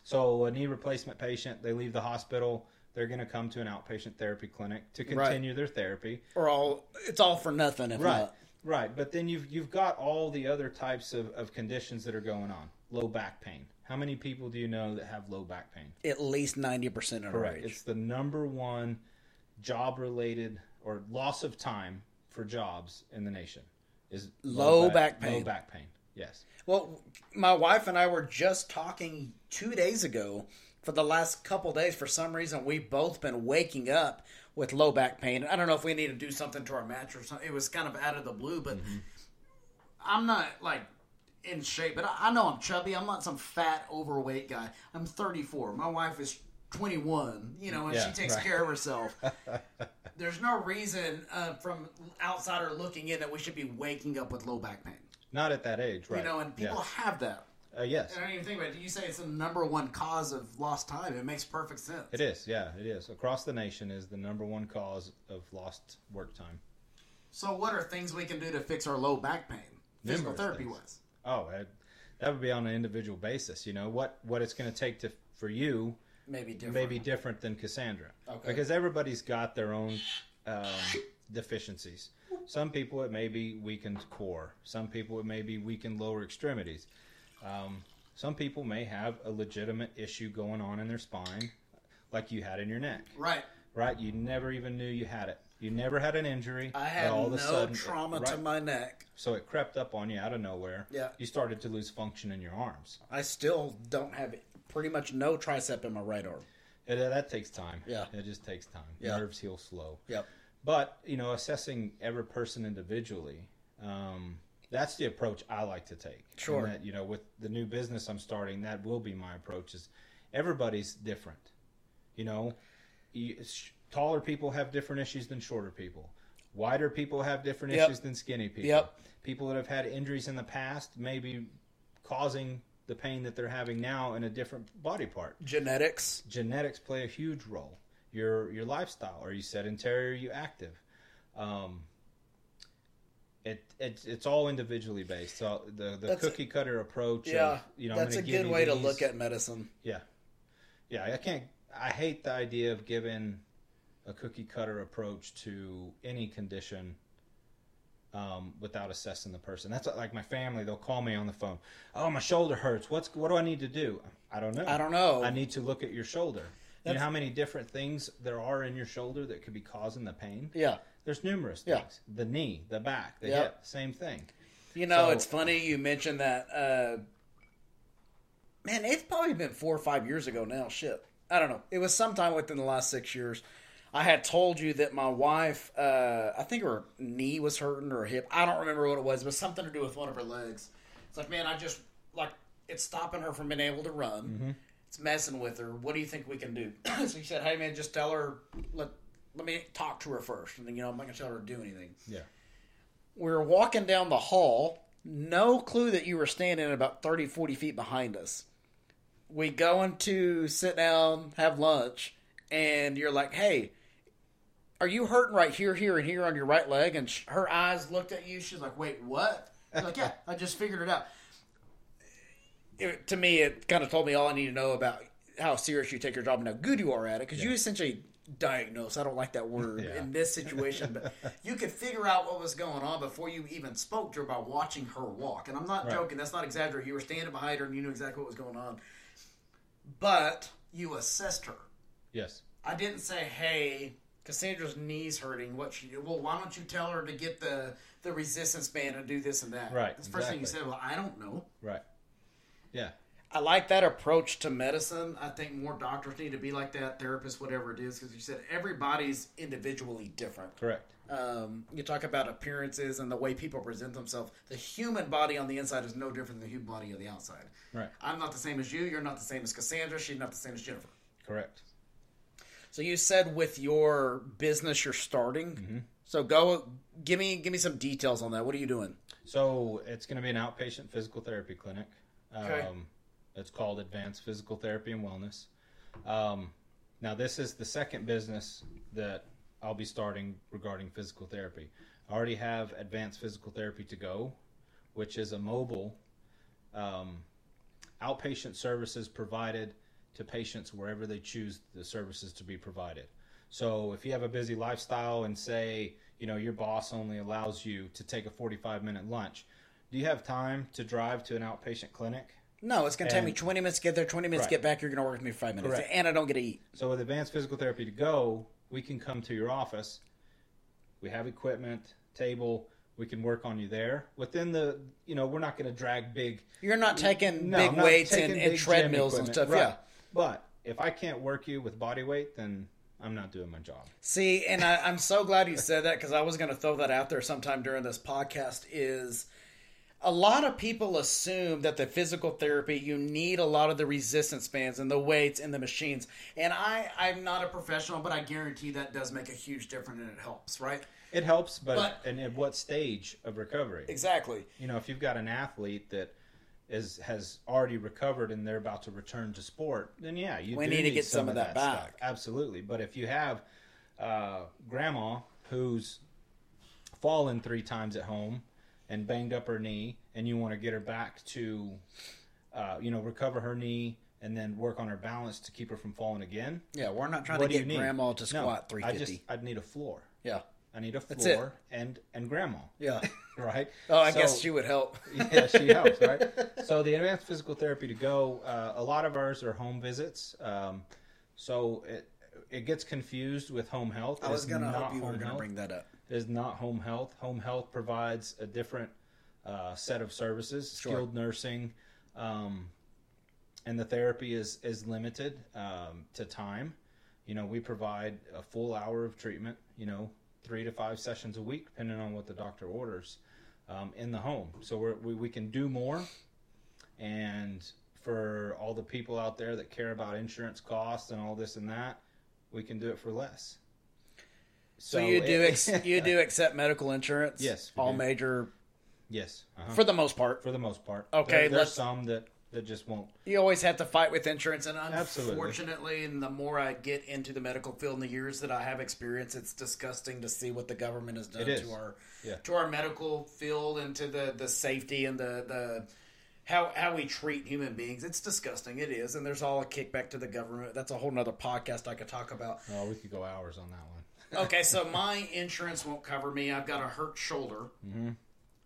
so a knee replacement patient, they leave the hospital, they're going to come to an outpatient therapy clinic to Right. continue their therapy. Or all, it's all for nothing if Right, not. right. But then you've you've got all the other types of, of conditions that are going on. Low back pain. How many people do you know that have low back pain? At least 90% of our Correct. It's the number one job related or loss of time for jobs in the nation is Low back pain. Low back pain. Yes. Well, my wife and I were just talking two days ago. For the last couple days, for some reason, we've both been waking up with low back pain. I don't know if we need to do something to our mattress. or something. It was kind of out of the blue, but Mm-hmm. I'm not like in shape. But I, I know I'm chubby. I'm not some fat, overweight guy. I'm 34. My wife is 21. You know, and Yeah, she takes right. care of herself. There's no reason uh, from outsider looking in that we should be waking up with low back pain. Not at that age, right? You know, and people have that. Uh, yes, And I don't even think about it. You say it's the number one cause of lost time. It makes perfect sense. it is. Yeah, it is. Across the nation is the number one cause of lost work time. So, what are things we can do to fix our low back pain, physical Numerous therapy things. wise? Oh, that, that would be on an individual basis. You know what what it's going to take to for you Maybe different. may be different than Cassandra. Okay. Because everybody's got their own um, deficiencies. Some people it may be weakened core. Some people it may be weakened lower extremities. Um, some people may have a legitimate issue going on in their spine, like you had in your neck. Right. Right? You never even knew you had it. You never had an injury. I had all no a sudden, trauma to my neck. So it crept up on you out of nowhere. Yeah. You started to lose function in your arms. I still don't have pretty much no tricep in my right arm. It, that takes time. Yeah. It just takes time. Yeah. Nerves heal slow. Yep. But you know, assessing every person individually, um, that's the approach I like to take. Sure. And that you know, with the new business I'm starting, that will be my approach. Is everybody's different. You know, you, taller people have different issues than shorter people. Wider people have different Yep. issues than skinny people. Yep. People that have had injuries in the past may be causing the pain that they're having now in a different body part Genetics. genetics play a huge role. Your your lifestyle. Are you sedentary? Are you active? Um, it, it it's all individually based. So the the That's- cookie cutter approach. Yeah. of, you know, I'm that's a good way to look at medicine. Yeah, yeah. I can't. I hate the idea of giving a cookie cutter approach to any condition. Um, without assessing the person, that's like my family. They'll call me on the phone. Oh, my shoulder hurts. What's what do I need to do? I don't know. I don't know. I need to look at your shoulder. you know how many different things there are in your shoulder that could be causing the pain? yeah. There's numerous Yeah. things. The knee, the back, the Yeah. hip, same thing. You know, So- it's funny you mentioned that. Uh, man, it's probably been four or five years ago now. Shit, I don't know. It was sometime within the last six years. I had told you that my wife, uh, I think her knee was hurting or her hip. I don't remember what it was, but something to do with one of her legs. It's like, man, I just like it's stopping her from being able to run. It's messing with her. What do you think we can do? so he said, hey man, just tell her let let me talk to her first, and then you know I'm not gonna tell her to do anything Yeah. we were walking down the hall no clue that you were standing about 30 40 feet behind us we going to sit down have lunch and you're like hey are you hurting right here here and here on your right leg and sh- her eyes looked at you she's like wait what like yeah i just figured it out it, to me, it kind of told me all I need to know about how serious you take your job and how good you are at it because you essentially diagnose. I don't like that word Yeah. in this situation, but you could figure out what was going on before you even spoke to her by watching her walk. And I'm not Right. joking. That's not exaggerating. You were standing behind her and you knew exactly what was going on. But you assessed her. Yes. I didn't say, "Hey, Cassandra's knees hurting. What you? Well, why don't you tell her to get the the resistance band and do this and that?" Right, That's the first thing you said. Well, I don't know. Right. Yeah. I like that approach to medicine. I think more doctors need to be like that, therapists, whatever it is, because you said everybody's individually different. Correct. Um, you talk about appearances and the way people present themselves. The human body on the inside is no different than the human body on the outside. Right. I'm not the same as you. You're not the same as Cassandra. She's not the same as Jennifer. Correct. So you said with your business you're starting. Mm-hmm. So go give me give me some details on that. What are you doing? So it's going to be an outpatient physical therapy clinic. Um, Okay. It's called Advanced Physical Therapy and Wellness. Um, now, this is the second business that I'll be starting regarding physical therapy. I already have Advanced Physical Therapy to Go, which is a mobile um, outpatient services provided to patients wherever they choose the services to be provided. So if you have a busy lifestyle and say, you know, your boss only allows you to take a 45 minute lunch, do you have time to drive to an outpatient clinic? No, it's gonna take me 20 minutes to get there, 20 minutes to get back. You're gonna work with me for five minutes, Correct. and I don't get to eat. So with advanced physical therapy to go, we can come to your office. We have equipment, table. We can work on you there within the. You know, we're not going to drag big. You're not taking No, big weights and, taking and big gym treadmills and stuff. Right. Yeah. But if I can't work you with body weight, then I'm not doing my job. See, and I, I'm so glad you said that because I was going to throw that out there sometime during this podcast. Is a lot of people assume that the physical therapy you need a lot of the resistance bands and the weights and the machines. And I, I'm not a professional, but I guarantee that does make a huge difference and it helps, right? It helps, but, But- and at what stage of recovery? Exactly. You know, if you've got an athlete that is has already recovered and they're about to return to sport, then yeah, you We do need to get some of that stuff. back. Absolutely, but if you have uh, grandma who's fallen three times at home and banged up her knee, and you want to get her back to, uh, you know, recover her knee and then work on her balance to keep her from falling again. Yeah, we're not trying What to get grandma to No, squat I 350. just I'd need a floor. yeah. I need a That's it. floor and and grandma, Yeah. right? Oh, I So- guess she would help. yeah, she helps, right? So the advanced physical therapy to go, uh, a lot of ours are home visits. Um, so it it gets confused with home health. I was gonna not hope you were gonna health. bring that up. Is not home health. Home health provides a different uh, set of services, Sure. skilled nursing, um, and the therapy is is limited um, to time. You know, we provide a full hour of treatment. You know, three to five sessions a week, depending on what the doctor orders, um, in the home. So we're, we we can do more, and for all the people out there that care about insurance costs and all this and that, we can do it for less. So, you do it- ex- you do accept medical insurance? Yes, all do. major Yes, uh-huh. for the most part. for the most part. Okay, There- there's some that that just won't. You always have to fight with insurance, and Absolutely. unfortunately, and the more I get into the medical field in the years that I have experience, it's disgusting to see what the government has done to our Yeah. to our medical field and to the the safety and the the how how we treat human beings. It's disgusting. It is, and there's all a kickback to the government. That's a whole nother podcast I could talk about. Oh, we could go hours on that one. Okay, so my insurance won't cover me. I've got a hurt shoulder. Mm-hmm.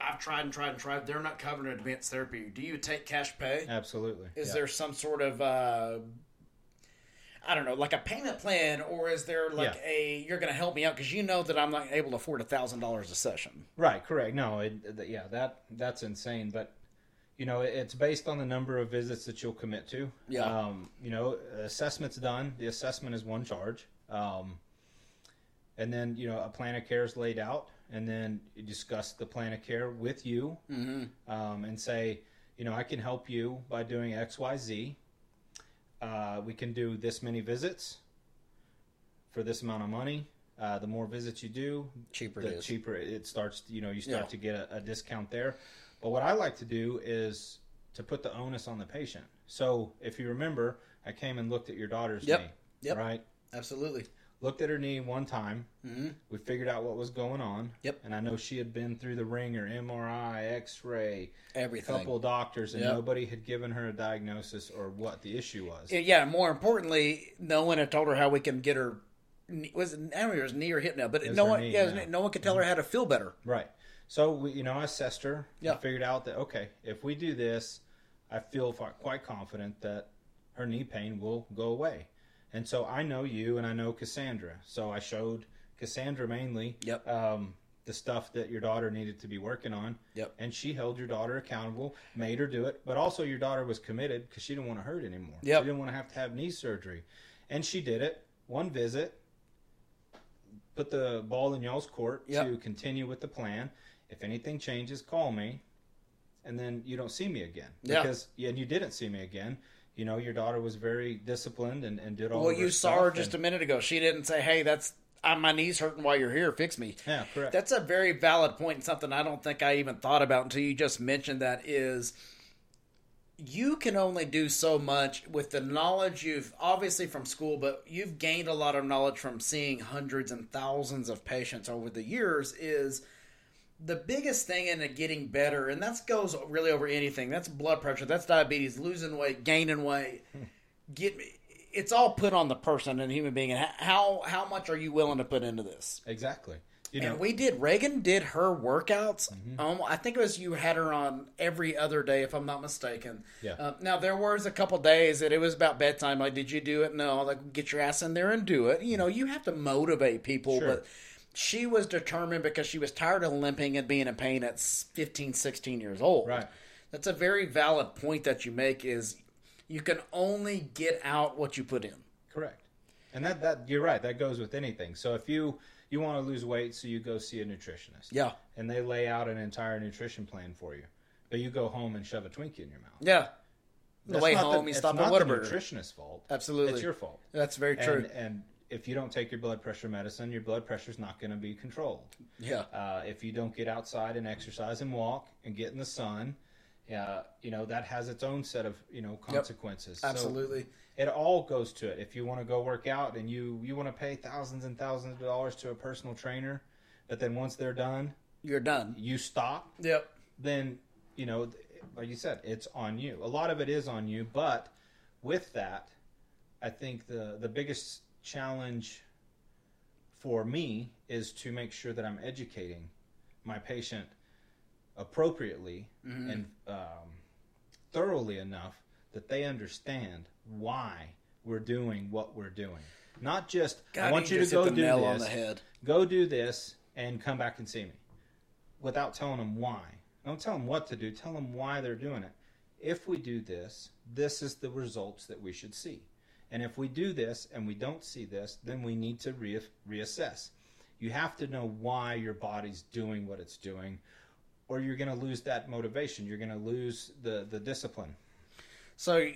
I've tried and tried and tried. They're not covering advanced therapy. Do you take cash pay? Absolutely. Is Yeah. there some sort of uh, I don't know, like a payment plan, or is there like Yeah. a you're going to help me out because you know that I'm not able to afford a thousand dollars a session? Right, correct. No, it, yeah, that that's insane. But you know, it- it's based on the number of visits that you'll commit to. Yeah. Um, you know, assessment's done. The assessment is one charge. Um, and then you know a plan of care is laid out, and then discuss the plan of care with you, Mm-hmm. um, and say, you know, I can help you by doing X, Y, Z. Uh, we can do this many visits for this amount of money. Uh, the more visits you do, Cheaper the it is. cheaper it starts. You know, you start Yeah. to get a, a discount there. But what I like to do is to put the onus on the patient. So if you remember, I came and looked at your daughter's Yep. knee. Yep. Right. Absolutely. Looked at her knee one time. Mhm. We figured out what was going on. Yep. And I know she had been through the wringer, MRI, X-ray, Everything. couple of doctors, and Yep. nobody had given her a diagnosis or what the issue was. Yeah, more importantly, no one had told her how we can get her. Was it, I don't know it was knee or hip now, but no one, knee, yeah, yeah. Mm-hmm. no one could tell her how to feel better. Right. So we, you know, I assessed her. Yeah. Figured out that okay, if we do this, I feel quite confident that her knee pain will go away. And so I know you, and I know Cassandra. So I showed Cassandra mainly. Yep. Um, the stuff that your daughter needed to be working on. Yep. And she held your daughter accountable, made her do it, but also your daughter was committed because she didn't want to hurt anymore. Yep. She didn't want to have to have knee surgery, and she did it. One visit, put the ball in y'all's court Yep. to continue with the plan. If anything changes, call me, and then you don't see me again. Yeah. Because yeah, and you didn't see me again. You know, your daughter was very disciplined and, and did all. Well, you saw her just a minute ago. She didn't say, "Hey, that's uh, my knee's hurting while you're here. Fix me." yeah, correct. That's a very valid point and something I don't think I even thought about until you just mentioned that is you can only do so much with the knowledge you've obviously from school, but you've gained a lot of knowledge from seeing hundreds and thousands of patients over the years is the biggest thing in getting better, and that goes really over anything. That's blood pressure, that's diabetes, losing weight, gaining weight. Get it's all put on the person and human being. And how how much are you willing to put into this? exactly. You know, Mm-hmm. and we did. Reagan did her workouts. Um, I think it was you had her on every other day, if I'm not mistaken. Yeah. Uh, now there was a couple days that it was about bedtime. Like, did you do it? No. Like, get your ass in there and do it. You know, you have to motivate people, Sure. but she was determined because she was tired of limping and being in pain at 15, 16 years old. Right. That's a very valid point that you make. Is you can only get out what you put in. Correct. And that, that you're right. That goes with anything. So if you you want to lose weight, so you go see a nutritionist. Yeah. And they lay out an entire nutrition plan for you, but you go home and shove a Twinkie in your mouth. Yeah. The That's way home, you it's stop at not the nutritionist's fault. Absolutely. it's your fault. That's very true. And, and if you don't take your blood pressure medicine, your blood pressure is not going to be controlled. yeah. Uh, if you don't get outside and exercise and walk and get in the sun, uh, you know that has its own set of you know consequences. So Absolutely. it all goes to it. If you want to go work out and you you want to pay thousands and thousands of dollars to a personal trainer, but then once they're done, You're done. you stop, Yep. then you know, like you said, it's on you. A lot of it is on you, but with that, I think the the biggest challenge for me is to make sure that I'm educating my patient appropriately and um, thoroughly enough that they understand why we're doing what we're doing. Not just I want you, just to go the do nail this on the head. go do this and come back and see me without telling them why. Don't tell them what to do, tell them why they're doing it. If we do this, this is the results that we should see. And if we do this and we don't see this, then we need to re- reassess. You have to know why your body's doing what it's doing, or you're going to lose that motivation. You're going to lose the, the discipline. So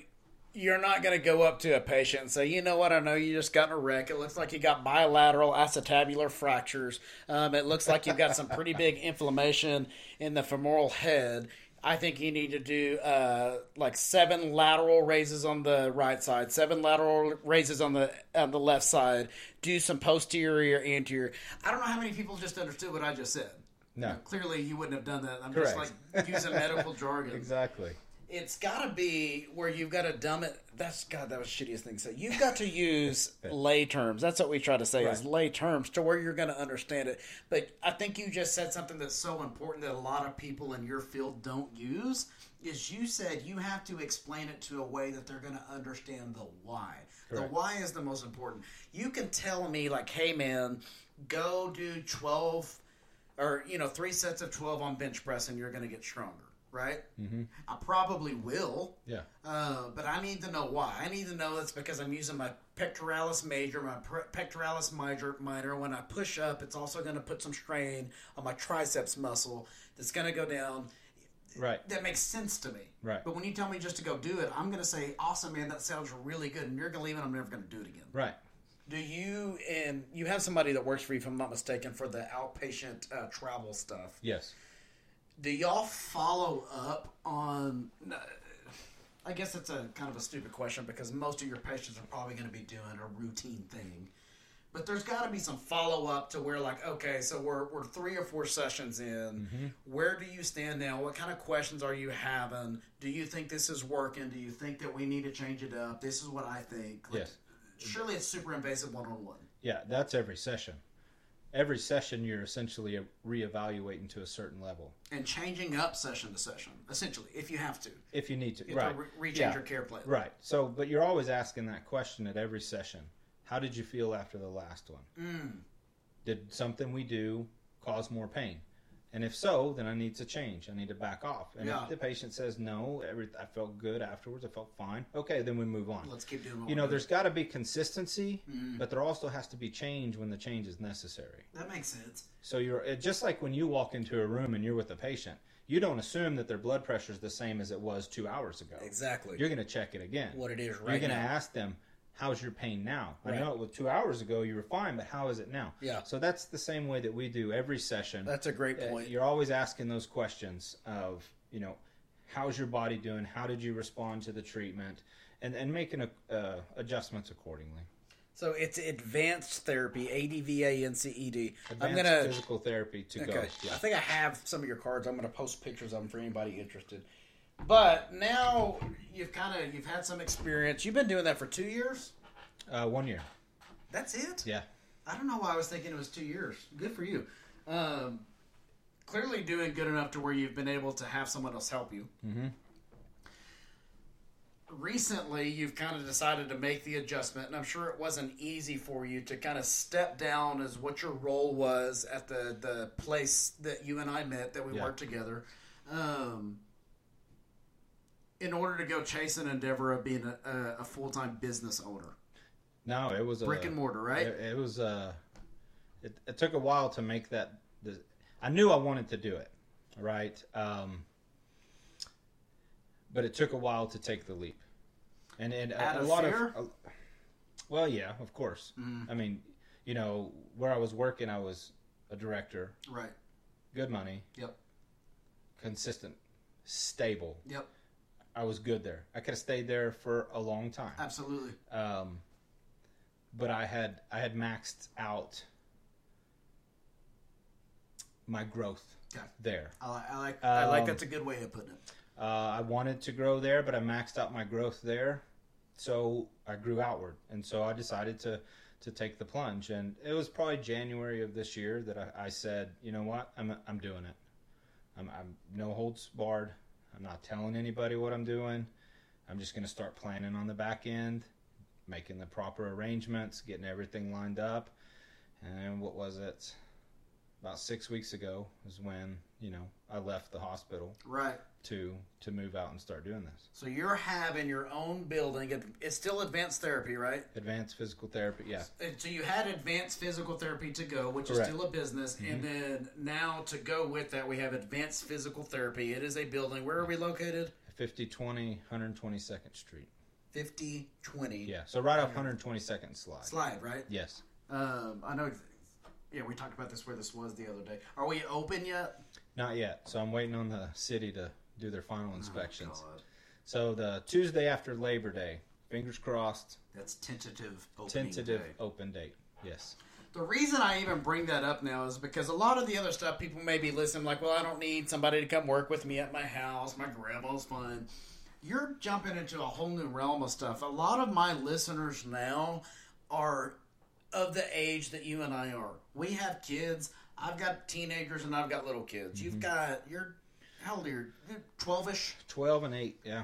you're not going to go up to a patient and say, you know what, I know you just got in a wreck. It looks like you got bilateral acetabular fractures. Um, it looks like you've got some pretty big inflammation in the femoral head. I think you need to do uh, like seven lateral raises on the right side, seven lateral raises on the on the left side. Do some posterior, anterior. I don't know how many people just understood what I just said. No. You know, clearly, you wouldn't have done that. I'm Correct. just like using medical jargon Exactly. It's got to be where you've got to dumb it. That's God. That was the shittiest thing So. You've got to use lay terms. That's what we try to say is lay terms to where you're going to understand it. But I think you just said something that's so important that a lot of people in your field don't use. Is you said you have to explain it to a way that they're going to understand the why. The why is the most important. You can tell me like, hey man, go do twelve or you know three sets of 12 on bench press and you're going to get stronger right mm-hmm. i probably will Yeah. uh, but i need to know why i need to know it's because i'm using my pectoralis major my pectoralis minor, minor when i push up it's also going to put some strain on my triceps muscle that's going to go down Right. that makes sense to me Right. but when you tell me just to go do it i'm going to say awesome man that sounds really good and you're going to leave it i'm never going to do it again Right. do you and you have somebody that works for you if i'm not mistaken for the outpatient uh, travel stuff Yes. Do y'all follow up on i guess it's a kind of a stupid question because most of your patients are probably going to be doing a routine thing. But there's got to be some follow up to where like okay so we're, we're three or four sessions in. Mm-hmm. where do you stand now? What kind of questions are you having? Do you think this is working? Do you think that we need to change it up? This is what i think. Like, Yes. surely it's super invasive one-on-one. Yeah, that's every session. Every session, you're essentially reevaluating to a certain level and changing up session to session essentially if you have to if you need to. you right. to re- rechange Yeah. your care plan Right. So, but you're always asking that question at every session. How did you feel after the last one? Mm. Did something we do cause more pain? And if so, then I need to change. I need to back off. And Yeah. if the patient says no, every, I felt good afterwards. I felt fine. Okay, then we move on. let's keep doing what You know, there's got to be consistency, Mm. but there also has to be change when the change is necessary. that makes sense So you're just like when you walk into a room and you're with a patient, you don't assume that their blood pressure is the same as it was two hours ago. exactly You're going to check it again. what it is right you're going to ask them, "How's your pain now?" Right. I know it was two hours ago you were fine, but how is it now? Yeah. So that's the same way that we do every session. that's a great Uh, point You're always asking those questions of, you know, how's your body doing? How did you respond to the treatment? And and making a, uh, adjustments accordingly. So it's advanced therapy, A D V A N C E D. I'm Advanced gonna. physical therapy to Okay, go. I think I have some of your cards. I'm gonna post pictures of them for anybody interested. But now you've kind of you've had some experience. You've been doing that for two years. Uh, one year. That's it. Yeah. I don't know why I was thinking it was two years. Good for you. Um, clearly doing good enough to where you've been able to have someone else help you. Mm-hmm. recently you've kind of decided to make the adjustment and i'm sure it wasn't easy for you to kind of step down as what your role was at the the place that you and i met that we Yeah. worked together um, in order to go chase an endeavor of being a, a, a full-time business owner No, it was a brick and mortar right It, it was uh, it, it took a while to make that. The, I knew I wanted to do it, right? Um, but it took a while to take the leap, and and a, a lot fear? of. well, yeah, of course. Mm. I mean, you know, where I was working, I was a director, right good money, yep consistent, stable. yep I was good there. I could have stayed there for a long time. absolutely um, but I had I had maxed out my growth there. i, li- I like i like Um, that's a good way of putting it Uh, I wanted to grow there, but I maxed out my growth there, so I grew outward, and so I decided to to take the plunge. And it was probably January of this year that I, I said, you know what, I'm I'm doing it. I'm, I'm no holds barred. I'm not telling anybody what I'm doing. I'm just going to start planning on the back end, making the proper arrangements, getting everything lined up. And what was it? About six weeks ago is when you know I left the hospital right to to move out and start doing this. so you're having your own building it's still advanced therapy right Advanced physical therapy, yeah. So you had advanced physical therapy to go, which is Correct. Mm-hmm. still a business, and then now to go with that, we have advanced physical therapy. It is a building. Where are we located? 5020 122nd Street. Fifty twenty. Yeah, so right off 122nd slide. Slide right. Yes. Um, I know. Yeah, we talked about this where this was the other day. Are we open yet? Not yet. So I'm waiting on the city to do their final oh, inspections. Oh, so the Tuesday after Labor Day, fingers crossed, That's tentative. Opening tentative day. open date. Yes. The reason I even bring that up now is because a lot of the other stuff people may be listening like, well, I don't need somebody to come work with me at my house. My grandma's fine. You're jumping into a whole new realm of stuff. A lot of my listeners now are of the age that you and I are. We have kids. I've got teenagers and I've got little kids. You've got you're how old are you? Twelve ish. 12 and 8, yeah.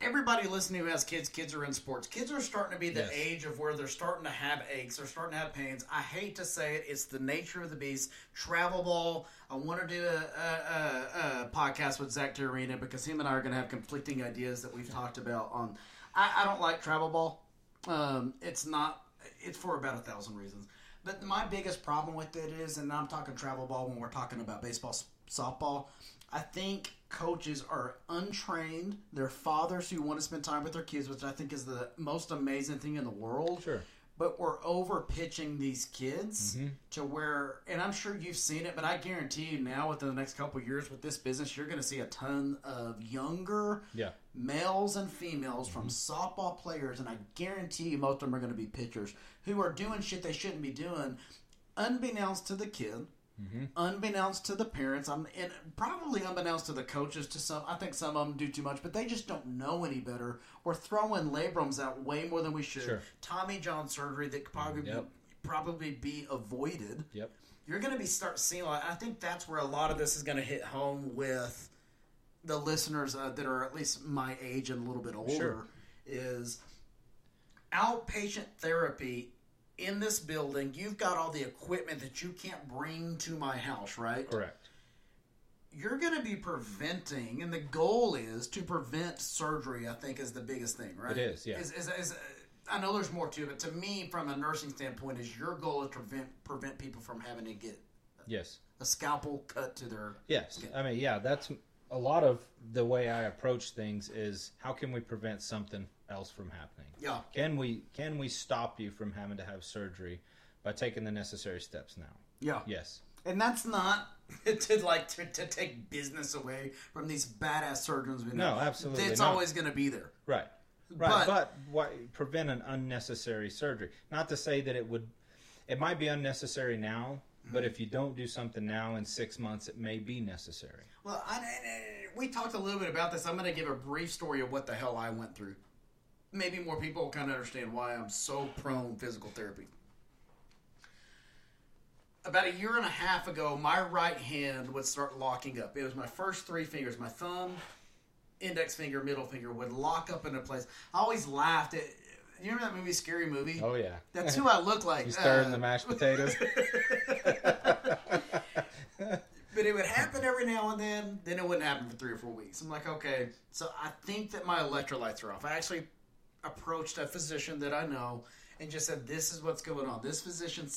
everybody listening who has kids, kids are in sports. Kids are starting to be the Yes. age of where they're starting to have aches, they're starting to have pains. I hate to say it, it's the nature of the beast. Travel ball. I want to do a, a, a, a podcast with Zach Terrena because him and I are going to have conflicting ideas that we've talked about. On, I, I don't like travel ball. Um, it's not. It's for about a thousand reasons. But my biggest problem with it is, and I'm talking travel ball when we're talking about baseball, softball. I think coaches are untrained. They're fathers who want to spend time with their kids, which I think is the most amazing thing in the world. Sure. but we're over pitching these kids Mm-hmm. to where, and I'm sure you've seen it, but I guarantee you now within the next couple of years with this business, you're going to see a ton of younger Yeah. Males and females from softball players, and I guarantee you most of them are going to be pitchers who are doing shit they shouldn't be doing, unbeknownst to the kid, unbeknownst to the parents, um, and probably unbeknownst to the coaches. To some, I think some of them do too much, but they just don't know any better. We're throwing labrums out way more than we should. Sure. Tommy John surgery that could probably Yep. be, probably be avoided Yep. you're going to be start seeing. I think that's where a lot of this is going to hit home with the listeners uh, that are at least my age and a little bit older. Sure. Is outpatient therapy in this building? You've got all the equipment that you can't bring to my house, right? Correct. You're going to be preventing, and the goal is to prevent surgery. I think is the biggest thing, right? It is, yeah. Is, is, is, I know there's more to it, but to me, from a nursing standpoint, is your goal is to prevent prevent people from having to get Yes. a scalpel cut to their Yes. I mean, yeah, that's a lot of the way I approach things is how can we prevent something else from happening? yeah Can we can we stop you from having to have surgery by taking the necessary steps now? yeah Yes. and that's not to like to, to take business away from these badass surgeons we know No, absolutely it's not. always going to be there Right. Right. But- But, why, prevent an unnecessary surgery. Not to say that it would it might be unnecessary now, but if you don't do something now in 6 months it may be necessary. well I, I- we talked a little bit about this i'm going to give a brief story of what the hell i went through maybe more people will kind of understand why i'm so prone physical therapy about a year and a half ago, my right hand would start locking up. It was my first three fingers, my thumb, index finger, middle finger would lock up into place. I always laughed at. You remember that movie, Scary Movie? Oh yeah. That's who I look like. you stirring Uh, the mashed potatoes? But it would happen every now and then. Then it wouldn't happen for three or four weeks. I'm like, okay. So I think that my electrolytes are off. I actually approached a physician that I know and just said, "This is what's going on." This physician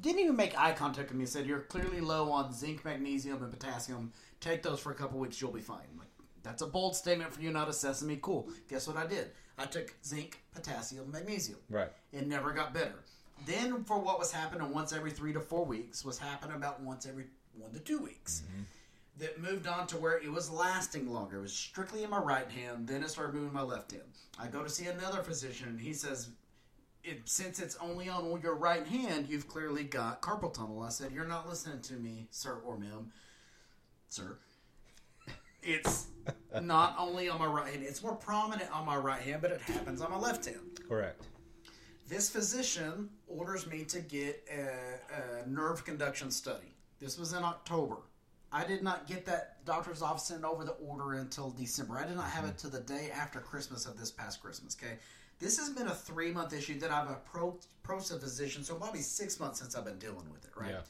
didn't even make eye contact with me. Said, "You're clearly low on zinc, magnesium, and potassium. Take those for a couple weeks. You'll be fine." I'm like, that's a bold statement for you, not a sesame. Cool. Guess what I did? I took zinc, potassium, magnesium. right. It never got better. Then, for what was happening once every three to four weeks, was happening about once every one to two weeks. Mm-hmm. That moved on to where it was lasting longer. It was strictly in my right hand. Then it started moving my left hand. I go to see another physician, and he says, it, "Since it's only on your right hand, you've clearly got carpal tunnel." I said, "You're not listening to me, sir or ma'am, sir." It's not only on my right hand; it's more prominent on my right hand, but it happens on my left hand Correct. this physician orders me to get a, a nerve conduction study. This was in October. I did not get that doctor's office sent over the order until December. I did not have it mm-hmm. to the day after Christmas of this past Christmas. Okay, this has been a three month issue that I've approached, approached a physician, so probably six months since I've been dealing with it. Right Yeah.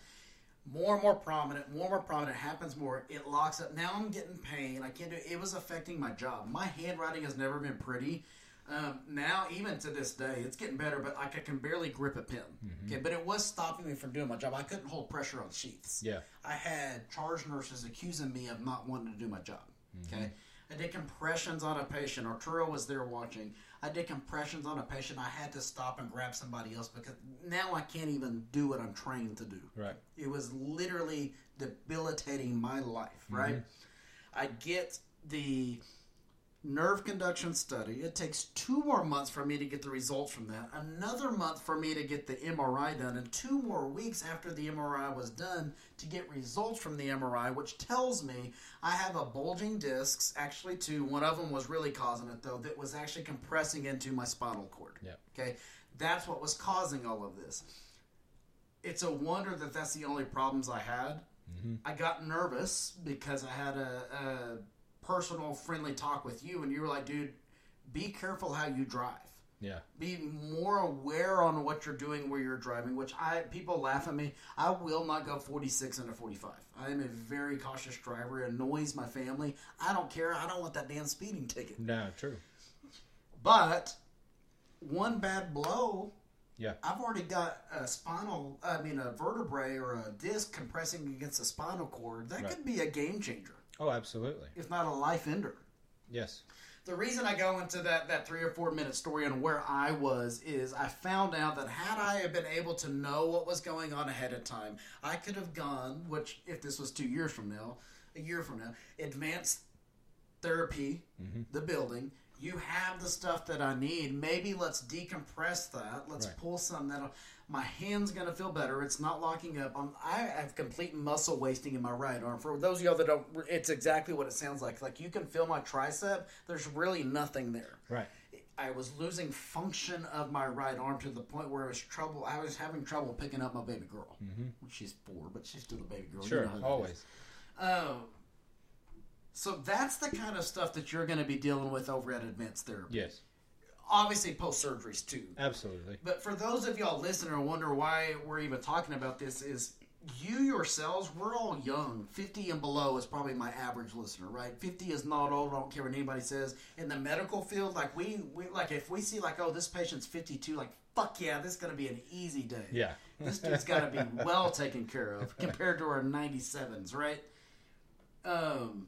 More and more prominent, more and more prominent. Happens more. It locks up. Now I'm getting pain. I can't do. It was affecting my job. My handwriting has never been pretty. Um, now, even to this day, it's getting better, but I can barely grip a pen. Okay, but it was stopping me from doing my job. I couldn't hold pressure on sheaths. Yeah. I had charge nurses accusing me of not wanting to do my job. Okay. I did compressions on a patient. Arturo was there watching. I did compressions on a patient. I had to stop and grab somebody else because now I can't even do what I'm trained to do. Right. It was literally debilitating my life, right? Mm-hmm. I get the nerve conduction study. It takes two more months for me to get the results from that, another month for me to get the MRI done, and two more weeks after the MRI was done to get results from the MRI, which tells me I have a bulging discs. Actually, two. One of them was really causing it, though, that was actually compressing into my spinal cord. Yeah. Okay, that's what was causing all of this. It's a wonder that that's the only problems I had. Mm-hmm. I got nervous because I had a, a personal, friendly talk with you, and you were like, "Dude, be careful how you drive. Yeah. Be more aware on what you're doing where you're driving." Which I people laugh at me. I will not go 46 into 45. I am a very cautious driver. It annoys my family. I don't care. I don't want that damn speeding ticket. No, true. But one bad blow Yeah. I've already got a spinal, I mean, a vertebrae or a disc compressing against the spinal cord. That Right. could be a game changer, Oh, absolutely. if not a life ender. Yes. the reason I go into that that three or four minute story on where I was is I found out that had I have been able to know what was going on ahead of time, I could have gone. Which, if this was two years from now, a year from now, advanced therapy, mm-hmm. the building. You have the stuff that I need. Maybe let's decompress that. Let's Right. pull some that my hand's gonna feel better. It's not locking up. I'm, I have complete muscle wasting in my right arm. For those of y'all that don't, it's exactly what it sounds like. Like you can feel my tricep. There's really nothing there. Right. I was losing function of my right arm to the point where it was trouble. I was having trouble picking up my baby girl. Mm-hmm. She's four, but she's still a baby girl. You Sure. know that is. Always. Oh. So that's the kind of stuff that you're going to be dealing with over at Advanced Therapy. Yes. Obviously, post surgeries too. Absolutely. But for those of y'all listening or wonder why we're even talking about this, is you yourselves, we're all young. 50 and below is probably my average listener, right? 50 is not old. I don't care what anybody says. In the medical field, like we, we like if we see like, oh, this patient's 52, like, fuck yeah, this is going to be an easy day. Yeah. This dude's got to be well taken care of compared to our 97s, right? Um,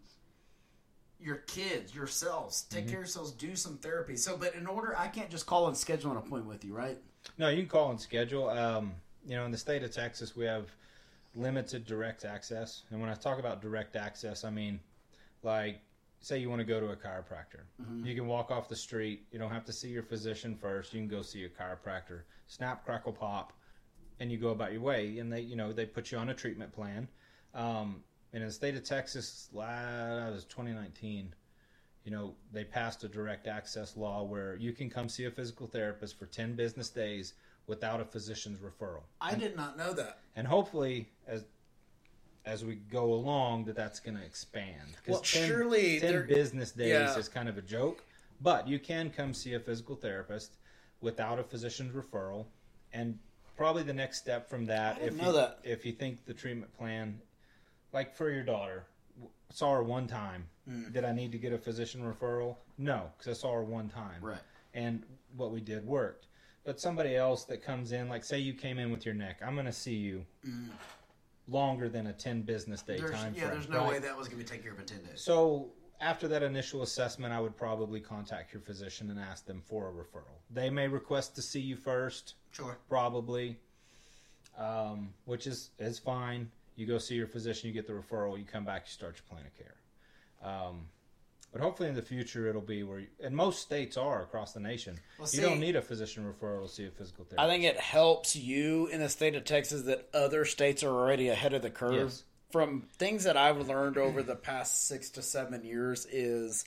your kids, yourselves, take care of yourselves, do some therapy. So, but in order, I can't just call and schedule an appointment with you, right? No, you can call and schedule. Um, you know, in the state of Texas, we have limited direct access. And when I talk about direct access, I mean, like, say you want to go to a chiropractor. You can walk off the street. You don't have to see your physician first. You can go see a chiropractor. Snap, crackle, pop, and you go about your way. And they, you know, they put you on a treatment plan. Um, in the state of Texas, that was 2019 you know, they passed a direct access law where you can come see a physical therapist for 10 business days without a physician's referral. I did not know that. And hopefully as as we go along that that's going to expand. Well, surely 10 business days Yeah. is kind of a joke, but you can come see a physical therapist without a physician's referral and probably the next step from that if you, that. if you think the treatment plan like for your daughter saw her one time Mm. did i need to get a physician referral no because i saw her one time Right. and what we did worked but somebody else that comes in like say you came in with your neck i'm going to see you longer than a 10 business day Mm. There's, time yeah, frame, there's no right? way that was going to be taken care of in 10 days. so after that initial assessment i would probably contact your physician and ask them for a referral they may request to see you first Sure. probably, um, which is is fine. You go see your physician, you get the referral, you come back, you start your plan of care. Um, but hopefully in the future it'll be where, you, and most states are across the nation. Well, you don't need a physician referral to see a physical therapist. I think it helps you in the state of Texas that other states are already ahead of the curve. Yes. From things that I've learned over the past six to seven years is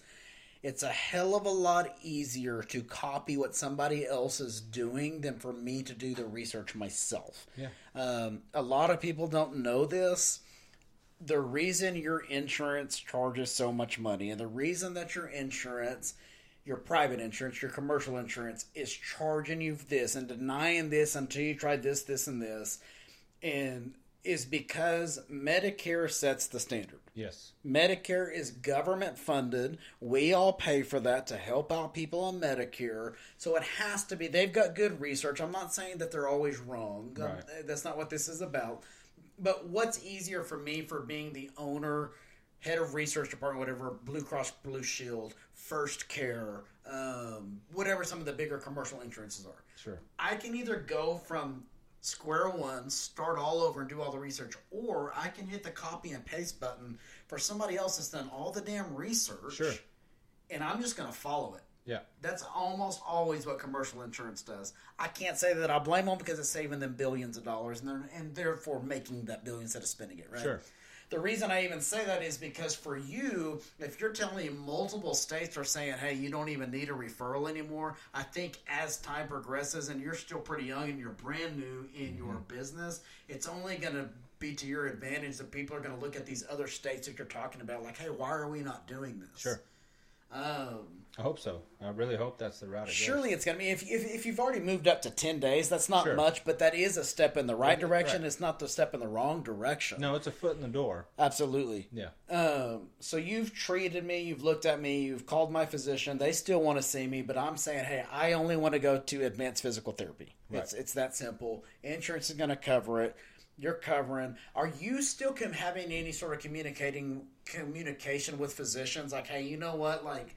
it's a hell of a lot easier to copy what somebody else is doing than for me to do the research myself. Yeah. Um, a lot of people don't know this. The reason your insurance charges so much money, and the reason that your insurance, your private insurance, your commercial insurance, is charging you this and denying this until you try this, this, and this, and is because Medicare sets the standard. Yes, Medicare is government funded. We all pay for that to help out people on Medicare. So it has to be. They've got good research. I'm not saying that they're always wrong. Um, Right. that's not what this is about. But what's easier for me for being the owner, head of research department, whatever, Blue Cross Blue Shield, First Care, um, whatever some of the bigger commercial insurances are. sure. I can either go from square one, start all over and do all the research, or I can hit the copy and paste button for somebody else that's done all the damn research. Sure. And I'm just going to follow it. Yeah, That's almost always what commercial insurance does. I can't say that I blame them because it's saving them billions of dollars and they're and therefore making that billion instead of spending it, right? Sure. The reason I even say that is because for you, if you're telling me multiple states are saying, hey, you don't even need a referral anymore, I think as time progresses and you're still pretty young and you're brand new in your Mm-hmm. business, it's only going to be to your advantage that people are going to look at these other states that you're talking about like, hey, why are we not doing this? Sure. Um, I hope so. I really hope that's the route. It goes. Surely it's going to be if, if if you've already moved up to ten days, that's not Sure. much, but that is a step in the right direction. Right. It's not the step in the wrong direction. No, it's a foot in the door. Absolutely. Yeah, Um, so you've treated me, you've looked at me, you've called my physician. They still want to see me, but I'm saying, hey, I only want to go to advanced physical therapy. It's it's that simple. Insurance is going to cover it. You're covering. Are you still com- having any sort of communicating communication with physicians? Like, hey, you know what? Like,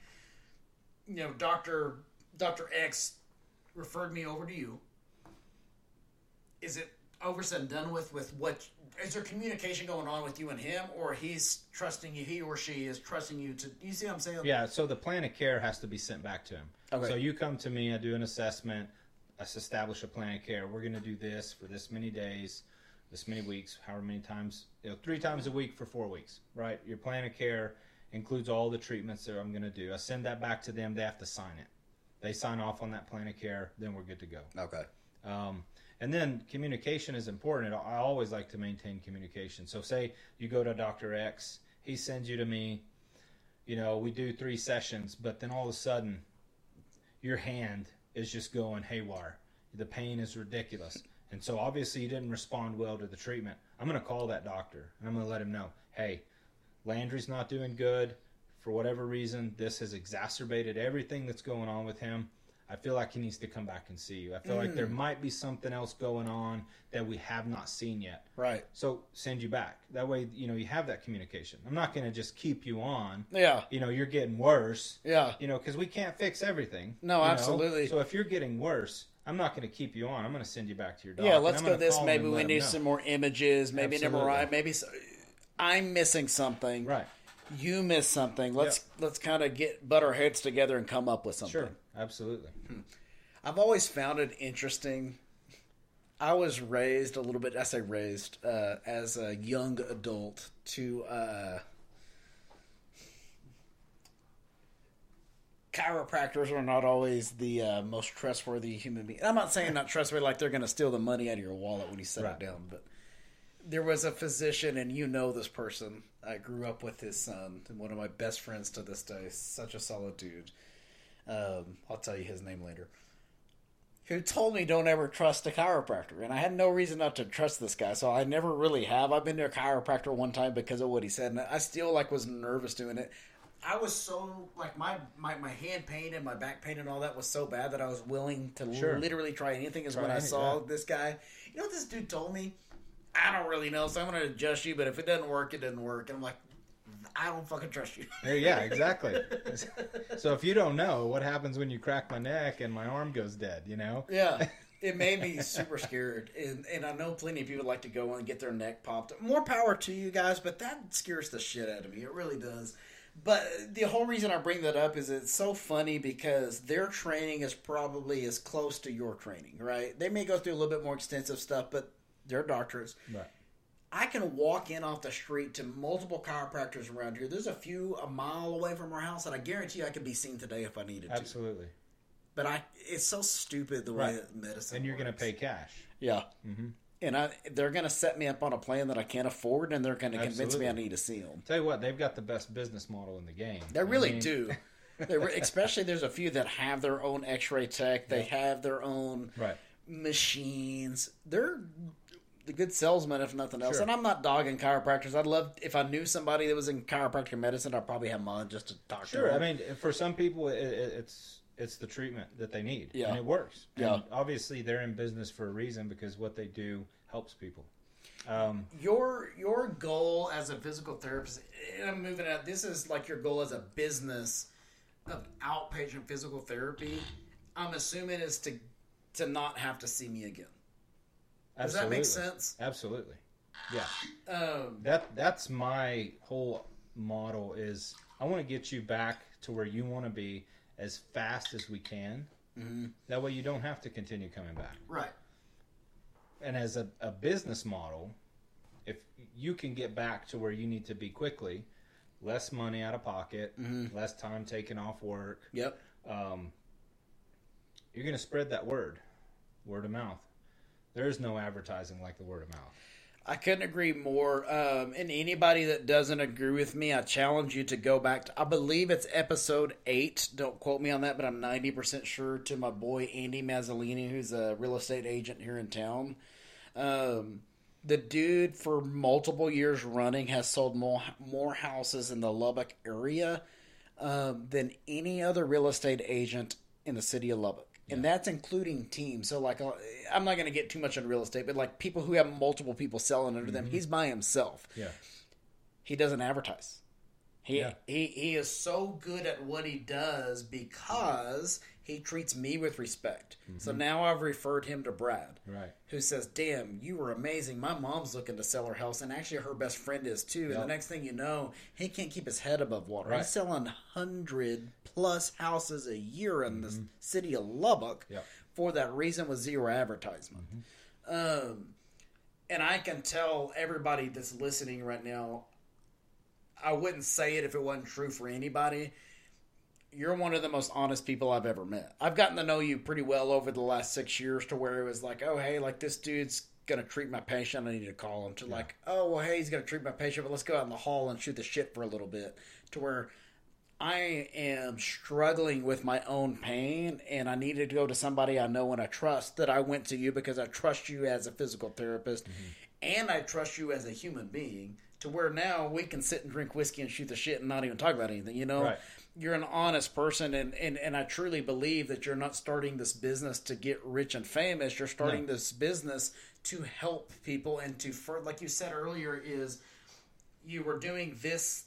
you know, Doctor Doctor X referred me over to you. Is it over said and done with? With what is there communication going on with you and him, or he's trusting you? He or she is trusting you to. You see what I'm saying? Yeah, so the plan of care has to be sent back to him. Okay. So you come to me, I do an assessment, I establish a plan of care. We're going to do this for this many days, this many weeks, however many times, you know, three times a week for four weeks, right? Your plan of care includes all the treatments that I'm going to do. I send that back to them. They have to sign it. They sign off on that plan of care, then we're good to go. Okay. Um, and then communication is important. I always like to maintain communication. So, say you go to Dr. X, he sends you to me. You know, we do three sessions, but then all of a sudden, your hand is just going haywire. The pain is ridiculous. And so, obviously, you didn't respond well to the treatment. I'm going to call that doctor and I'm going to let him know hey, Landry's not doing good. For whatever reason, this has exacerbated everything that's going on with him. I feel like he needs to come back and see you. I feel like there mm. might be something else going on that we have not seen yet. Right. So send you back. That way, you know, you have that communication. I'm not going to just keep you on. Yeah. You know, you're getting worse. Yeah. You know, because we can't fix everything. No, you know? absolutely. So if you're getting worse, I'm not going to keep you on. I'm going to send you back to your doctor. Yeah, let's go this. Maybe we need some more images. Maybe an MRI. Maybe I'm missing something. Right. You miss something. Let's let's kind of get butt our heads together and come up with something. Sure. Absolutely. I've always found it interesting. I was raised a little bit. I say raised uh, as a young adult to uh, chiropractors are not always the uh, most trustworthy human being. I'm not saying not trustworthy like they're going to steal the money out of your wallet when you set Right. it down, but there was a physician, and you know this person. I grew up with his son, and one of my best friends to this day. Such a solid dude. Um, I'll tell you his name later. Who told me don't ever trust a chiropractor, and I had no reason not to trust this guy, so I never really have. I've been to a chiropractor one time because of what he said, and I still like was nervous doing it. I was so like my my, my hand pain and my back pain and all that was so bad that I was willing to Sure. literally try anything. Is Try when I saw yeah. this guy. You know what this dude told me? I don't really know, so I'm going to adjust you. But if it doesn't work, it doesn't work. And I'm like, I don't fucking trust you. Yeah, yeah, exactly. so if you don't know what happens when you crack my neck and my arm goes dead, you know? Yeah. It made me super scared. And, and I know plenty of people like to go and get their neck popped. More power to you guys, but that scares the shit out of me. It really does. But the whole reason I bring that up is it's so funny because their training is probably as close to your training, right? They may go through a little bit more extensive stuff, but they're doctors. Right. I can walk in off the street to multiple chiropractors around here. There's a few a mile away from our house, and I guarantee I could be seen today if I needed to. Absolutely. But I, it's so stupid the way Right. that medicine. And you're going to pay cash. Yeah. Mm-hmm. And I, they're going to set me up on a plan that I can't afford, and they're going to convince me I need to see them. Tell you what, they've got the best business model in the game. They I really mean, do. They re- especially there's a few that have their own X-ray tech. They have their own Right. machines. They're the good salesmen, if nothing else. Sure. And I'm not dogging chiropractors. I'd love if I knew somebody that was in chiropractic medicine. I'd probably have mine just to talk Sure. to. I mean, for some people, it, it, it's it's the treatment that they need, Yeah. and it works. Yeah. And obviously, they're in business for a reason because what they do helps people. Um, your your goal as a physical therapist and i'm moving out this is like your goal as a business of outpatient physical therapy i'm assuming is to to not have to see me again does that make absolutely. sense Absolutely. Yeah. um That that's my whole model is I want to get you back to where you want to be as fast as we can. Mm-hmm. That way you don't have to continue coming back. right And as a, a business model, if you can get back to where you need to be quickly, less money out of pocket, Mm-hmm. less time taken off work, yep um, you're going to spread that word, word of mouth. There is no advertising like the word of mouth. I couldn't agree more. Um, and anybody that doesn't agree with me, I challenge you to go back to, I believe it's episode eight. Don't quote me on that, but I'm 90% sure to my boy Andy Mazzolini, who's a real estate agent here in town. Um, the dude, for multiple years running, has sold more, more houses in the Lubbock area um, than any other real estate agent in the city of Lubbock. And that's including teams. So, like, I'm not going to get too much on real estate, but like people who have multiple people selling under them, mm-hmm. he's by himself. Yeah. He doesn't advertise. He, Yeah. he he is so good at what he does because he treats me with respect. So mm-hmm. now I've referred him to Brad, Right. who says, "Damn, you were amazing. My mom's looking to sell her house, and actually her best friend is too. And the next thing you know, he can't keep his head above water. Right. He's selling hundred plus houses a year in the city of Lubbock Yep. for that reason with zero advertisement. Um, and I can tell everybody that's listening right now, I wouldn't say it if it wasn't true for anybody. You're one of the most honest people I've ever met. I've gotten to know you pretty well over the last six years to where it was like, oh, hey, like this dude's going to treat my patient. I need to call him. To like, oh, well, hey, he's going to treat my patient, but let's go out in the hall and shoot the shit for a little bit. To where I am struggling with my own pain and I needed to go to somebody I know and I trust that I went to you because I trust you as a physical therapist mm-hmm. and I trust you as a human being to where now we can sit and drink whiskey and shoot the shit and not even talk about anything, you know? Right. You're an honest person and, and, and I truly believe that you're not starting this business to get rich and famous. You're starting No. this business to help people and to, for, like you said earlier, is you were doing this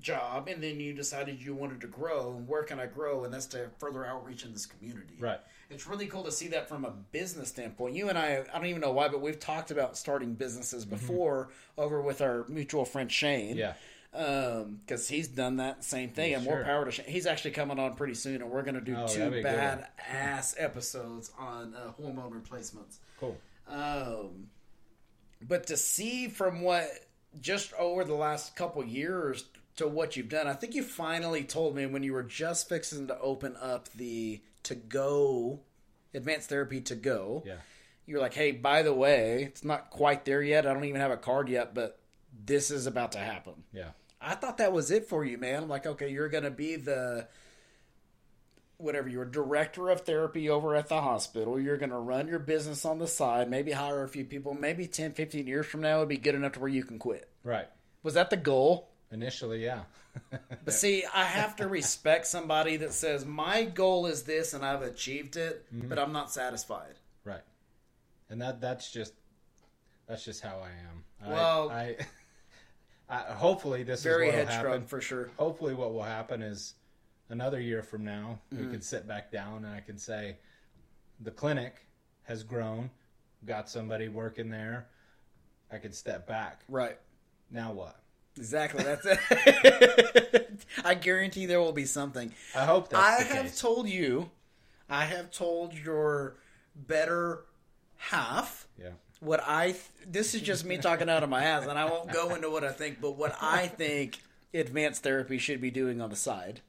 job and then you decided you wanted to grow and where can i grow and that's to further outreach in this community Right. it's really cool to see that from a business standpoint you and i i don't even know why but we've talked about starting businesses before over with our mutual friend shane Yeah. um because he's done that same thing Yeah, and more power to shane he's actually coming on pretty soon and we're going to do Oh, two that'd be a good one. bad ass episodes on uh, hormone replacements Cool. um, but to see from what just over the last couple years to what you've done, I think you finally told me when you were just fixing to open up the to go advanced therapy to go. Yeah. You're like, hey, by the way, it's not quite there yet. I don't even have a card yet, but this is about to happen. Yeah. I thought that was it for you, man. I'm like, okay, you're going to be the whatever you're director of therapy over at the hospital. You're going to run your business on the side, maybe hire a few people. Maybe 10, 15 years from now it'd be good enough to where you can quit. Right. Was that the goal? Initially, yeah. But see, I have to respect somebody that says, my goal is this and I've achieved it, but I'm not satisfied. Right. And that that's just that's just how I am. Well- I, I, I hopefully this Very is what headstrong happen. for sure. Hopefully, what will happen is another year from now Mm-hmm. we can sit back down and I can say the clinic has grown, got somebody working there. I could step back. Right. Now what? Exactly. That's it. I guarantee there will be something. I hope that's I have case. told you, I have told your better half yeah. what I. Th- this is just me talking out of my ass, and I won't go into what I think, but what I think advanced therapy should be doing on the side.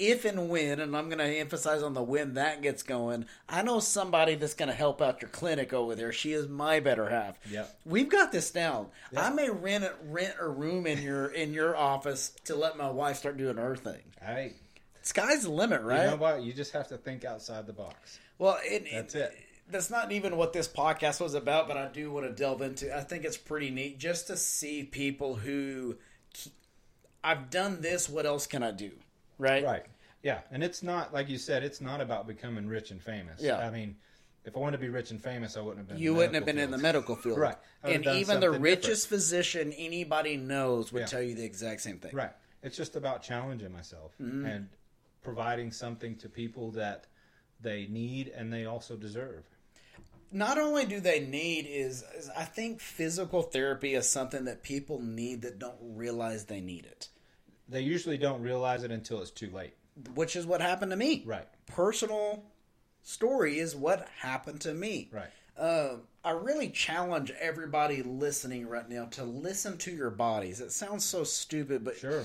If and when, and I'm going to emphasize on the when that gets going, I know somebody that's going to help out your clinic over there. She is my better half. Yeah, We've got this down. I may rent a, rent a room in your in your office to let my wife start doing her thing. I Sky's the limit, right? you know what? You just have to think outside the box. Well, it, That's it. That's not even what this podcast was about, but I do want to delve into. I think it's pretty neat just to see people who I've done this. What else can I do? Right. Right. Yeah, and it's not like you said. It's not about becoming rich and famous. Yeah. I mean, if I wanted to be rich and famous, I wouldn't have been. in You the wouldn't have been medical in the field. medical field, Right. And even the something richest physician anybody knows would Yeah. tell you the exact same thing. Right. It's just about challenging myself Mm-hmm. and providing something to people that they need and they also deserve. Not only do they need is, is I think physical therapy is something that people need that don't realize they need it, They usually don't realize it until it's too late. which is what happened to me. Right. Personal story is what happened to me. Right. Um, I really challenge everybody listening right now to listen to your bodies. It sounds so stupid, but Sure.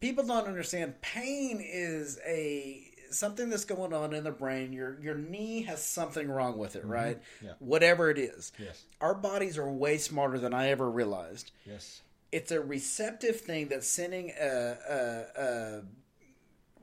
people don't understand. Pain is a something that's going on in the brain. Your your knee has something wrong with it, right? Mm-hmm. Yeah. Whatever it is. Yes. Our bodies are way smarter than I ever realized. Yes. It's a receptive thing that's sending a, a, a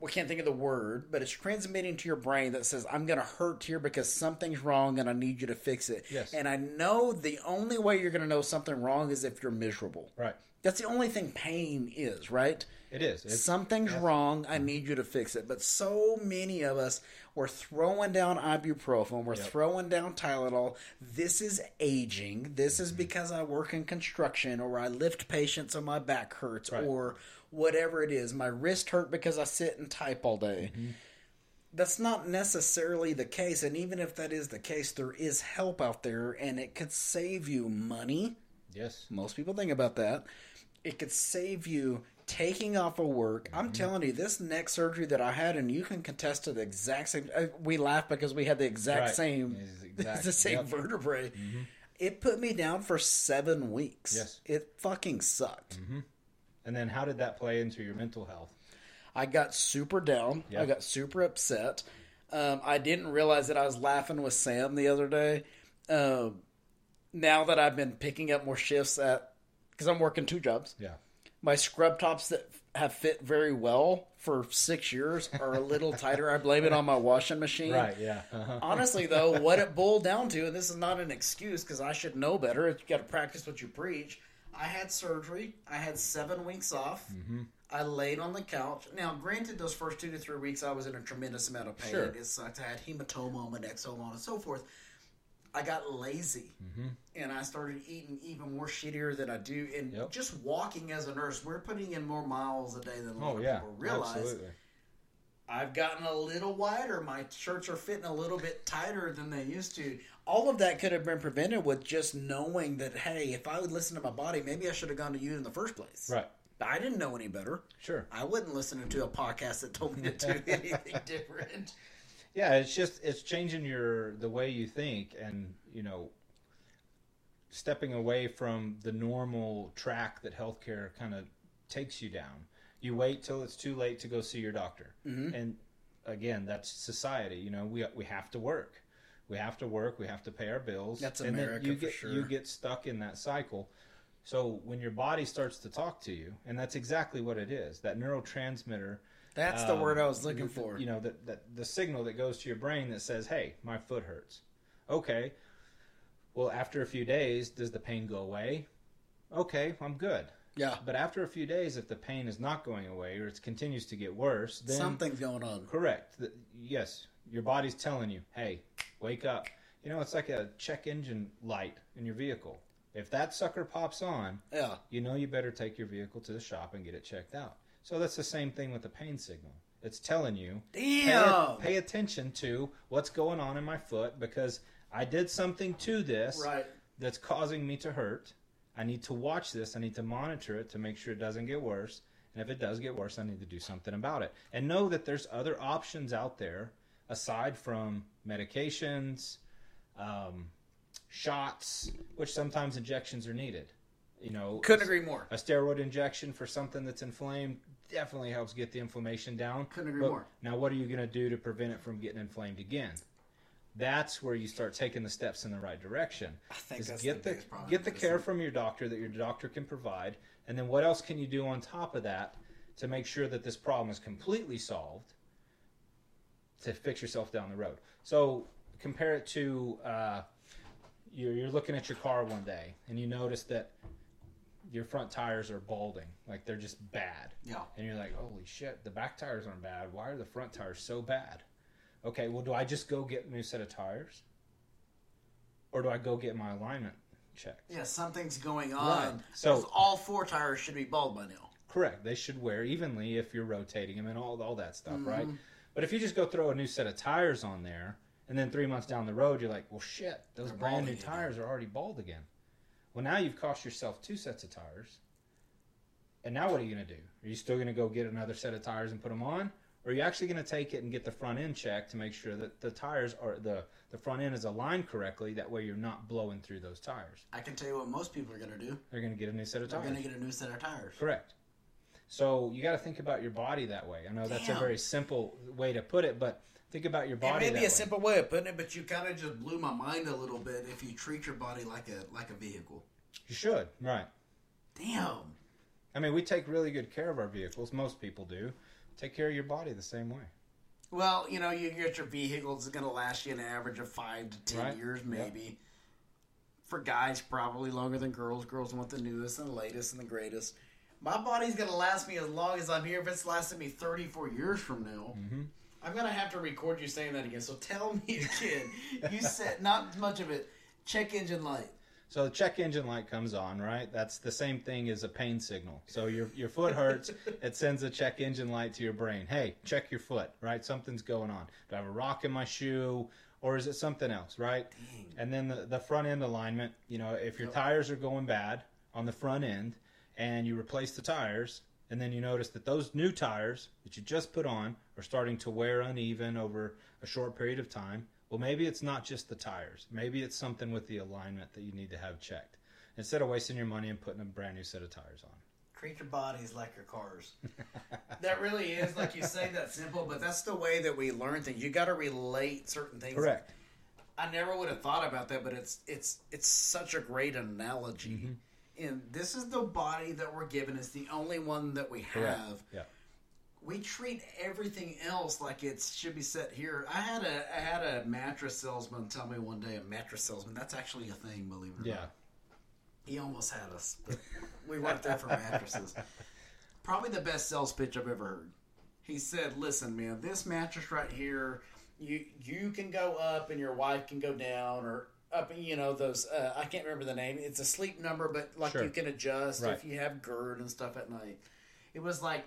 we can't think of the word, but it's transmitting to your brain that says, I'm going to hurt here because something's wrong and I need you to fix it. Yes. And I know the only way you're going to know something wrong is if you're miserable. Right. That's the only thing pain is, right? It is. It's, Something's wrong. I need you to fix it. But so many of us were throwing down ibuprofen. We're Yep. throwing down Tylenol. This is aging. This Mm-hmm. is because I work in construction or I lift patients and my back hurts Right. or whatever it is. My wrist hurt because I sit and type all day. Mm-hmm. That's not necessarily the case. And even if that is the case, there is help out there and it could save you money. yes. Most people think about that. It could save you taking off of work. Mm-hmm. I'm telling you, this neck surgery that I had, and you can contest to the exact same. uh, We laugh because we had the exact Right. same, exact- the same yep. Mm-hmm. vertebrae. It put me down for seven weeks. Yes. it fucking sucked. And then how did that play into your mental health? I got super down. I got super upset. Um, I didn't realize that I was laughing with Sam the other day. Um, now that I've been picking up more shifts at, because I'm working two jobs. Yeah. My scrub tops that have fit very well for six years are a little tighter. I blame it on my washing machine. Right. Yeah. Uh-huh. Honestly, though, what it boiled down to, and this is not an excuse because I should know better. You got to practice what you preach. I had surgery. I had seven weeks off. I laid on the couch. Now, granted, those first two to three weeks, I was in a tremendous amount of pain. Sure. It sucked. I had hematoma on my neck, so on and so forth. I got lazy mm-hmm. and I started eating even more shittier than I do. And Yep. just walking as a nurse, we're putting in more miles a day than a oh, lot Oh of yeah. people realize. Absolutely. I've gotten a little wider. My shirts are fitting a little bit tighter than they used to. All of that could have been prevented with just knowing that, hey, if I would listen to my body, maybe I should have gone to you in the first place. Right. But I didn't know any better. Sure. I wasn't listening to a podcast that told me to do anything different. Yeah, it's just it's changing your the way you think and, you know, stepping away from the normal track that healthcare kind of takes you down. You wait till it's too late to go see your doctor. Mm-hmm. And again, that's society, you know, we we have to work. We have to work, we have to pay our bills. That's and then America you for get sure. you get stuck in that cycle. So when your body starts to talk to you, and that's exactly what it is, that neurotransmitter That's the um, word I was looking for. You know, that, that the signal that goes to your brain that says, "Hey, my foot hurts." Okay. Well, after a few days, does the pain go away? Okay, I'm good. yeah. But after a few days, if the pain is not going away or it continues to get worse, then Something's going on. correct. The- yes, your body's telling you, "Hey, wake up." You know, it's like a check engine light in your vehicle. If that sucker pops on, Yeah. you know you better take your vehicle to the shop and get it checked out. So that's the same thing with the pain signal. It's telling you, pay, Damn. pay attention to what's going on in my foot because I did something to this Right. that's causing me to hurt. I need to watch this. I need to monitor it to make sure it doesn't get worse. And if it does get worse, I need to do something about it. And know that there's other options out there aside from medications, um, shots, which sometimes injections are needed. You know, Couldn't agree more. a steroid injection for something that's inflamed definitely helps get the inflammation down. Couldn't agree But more. Now, what are you going to do to prevent it from getting inflamed again? That's where you start taking the steps in the right direction. I think that's get the the, biggest problem get the care from your doctor that your doctor can provide, and then what else can you do on top of that to make sure that this problem is completely solved to fix yourself down the road? So compare it to uh, you're, you're looking at your car one day and you notice that your front tires are balding, like they're just bad. Yeah. And you're like, holy shit, the back tires aren't bad. Why are the front tires so bad? Okay, well, do I just go get a new set of tires? Or do I go get my alignment checked? Yeah, something's going on. Right. So- all four tires should be bald by now. Correct. They should wear evenly if you're rotating them and all, all that stuff, right? Mm-hmm. But if you just go throw a new set of tires on there, and then three months down the road, you're like, well, shit, those They're brand new balding again. tires are already bald again. Well, now you've cost yourself two sets of tires. And now what are you going to do? Are you still going to go get another set of tires and put them on? Or are you actually going to take it and get the front end checked to make sure that the tires are the, the front end is aligned correctly? That way you're not blowing through those tires. I can tell you what most people are going to do. They're going to get a new set of tires. They're going to get a new set of tires. Correct. So you got to think about your body that way. I know that's a very simple way to put it, but think about your body. It may be way. a simple way of putting it, but you kind of just blew my mind a little bit. If you treat your body like a like a vehicle, You should, right? damn. I mean, we take really good care of our vehicles. Most people do. Take care of your body the same way. Well, you know, you get your vehicle it's going to last you an average of five to ten Right. years, Yep. maybe. For guys, probably longer than girls. Girls want the newest and the latest and the greatest. My body's gonna last me as long as I'm here. If it's lasting me 34 years from now, Mm-hmm. I'm gonna have to record you saying that again. So tell me again. you said not much of it. Check engine light. So the check engine light comes on, right? That's the same thing as a pain signal. So your your foot hurts, it sends a check engine light to your brain. Hey, check your foot, right? Something's going on. Do I have a rock in my shoe, or is it something else, right? And then the, the front end alignment. You know, if your tires are going bad on the front end, and you replace the tires, and then you notice that those new tires that you just put on are starting to wear uneven over a short period of time. Well, maybe it's not just the tires. Maybe it's something with the alignment that you need to have checked. Instead of wasting your money and putting a brand new set of tires on. Treat your bodies like your cars. that really is, like you say, that simple, but that's the way that we learn things. You got to relate certain things. Correct. I never would have thought about that, but it's it's it's such a great analogy. Mm-hmm. And this is the body that we're given. It's the only one that we Correct. have. Yeah. We treat everything else like it should be set here. I had a I had a mattress salesman tell me one day, a mattress salesman. That's actually a thing, believe it or Yeah. not. He almost had us, but we weren't there for mattresses. Probably the best sales pitch I've ever heard. He said, "Listen, man, this mattress right here, you you can go up and your wife can go down, or up. You know those. Uh, I can't remember the name. It's a sleep number, but like Sure. you can adjust Right. if you have GERD and stuff at night. It was like."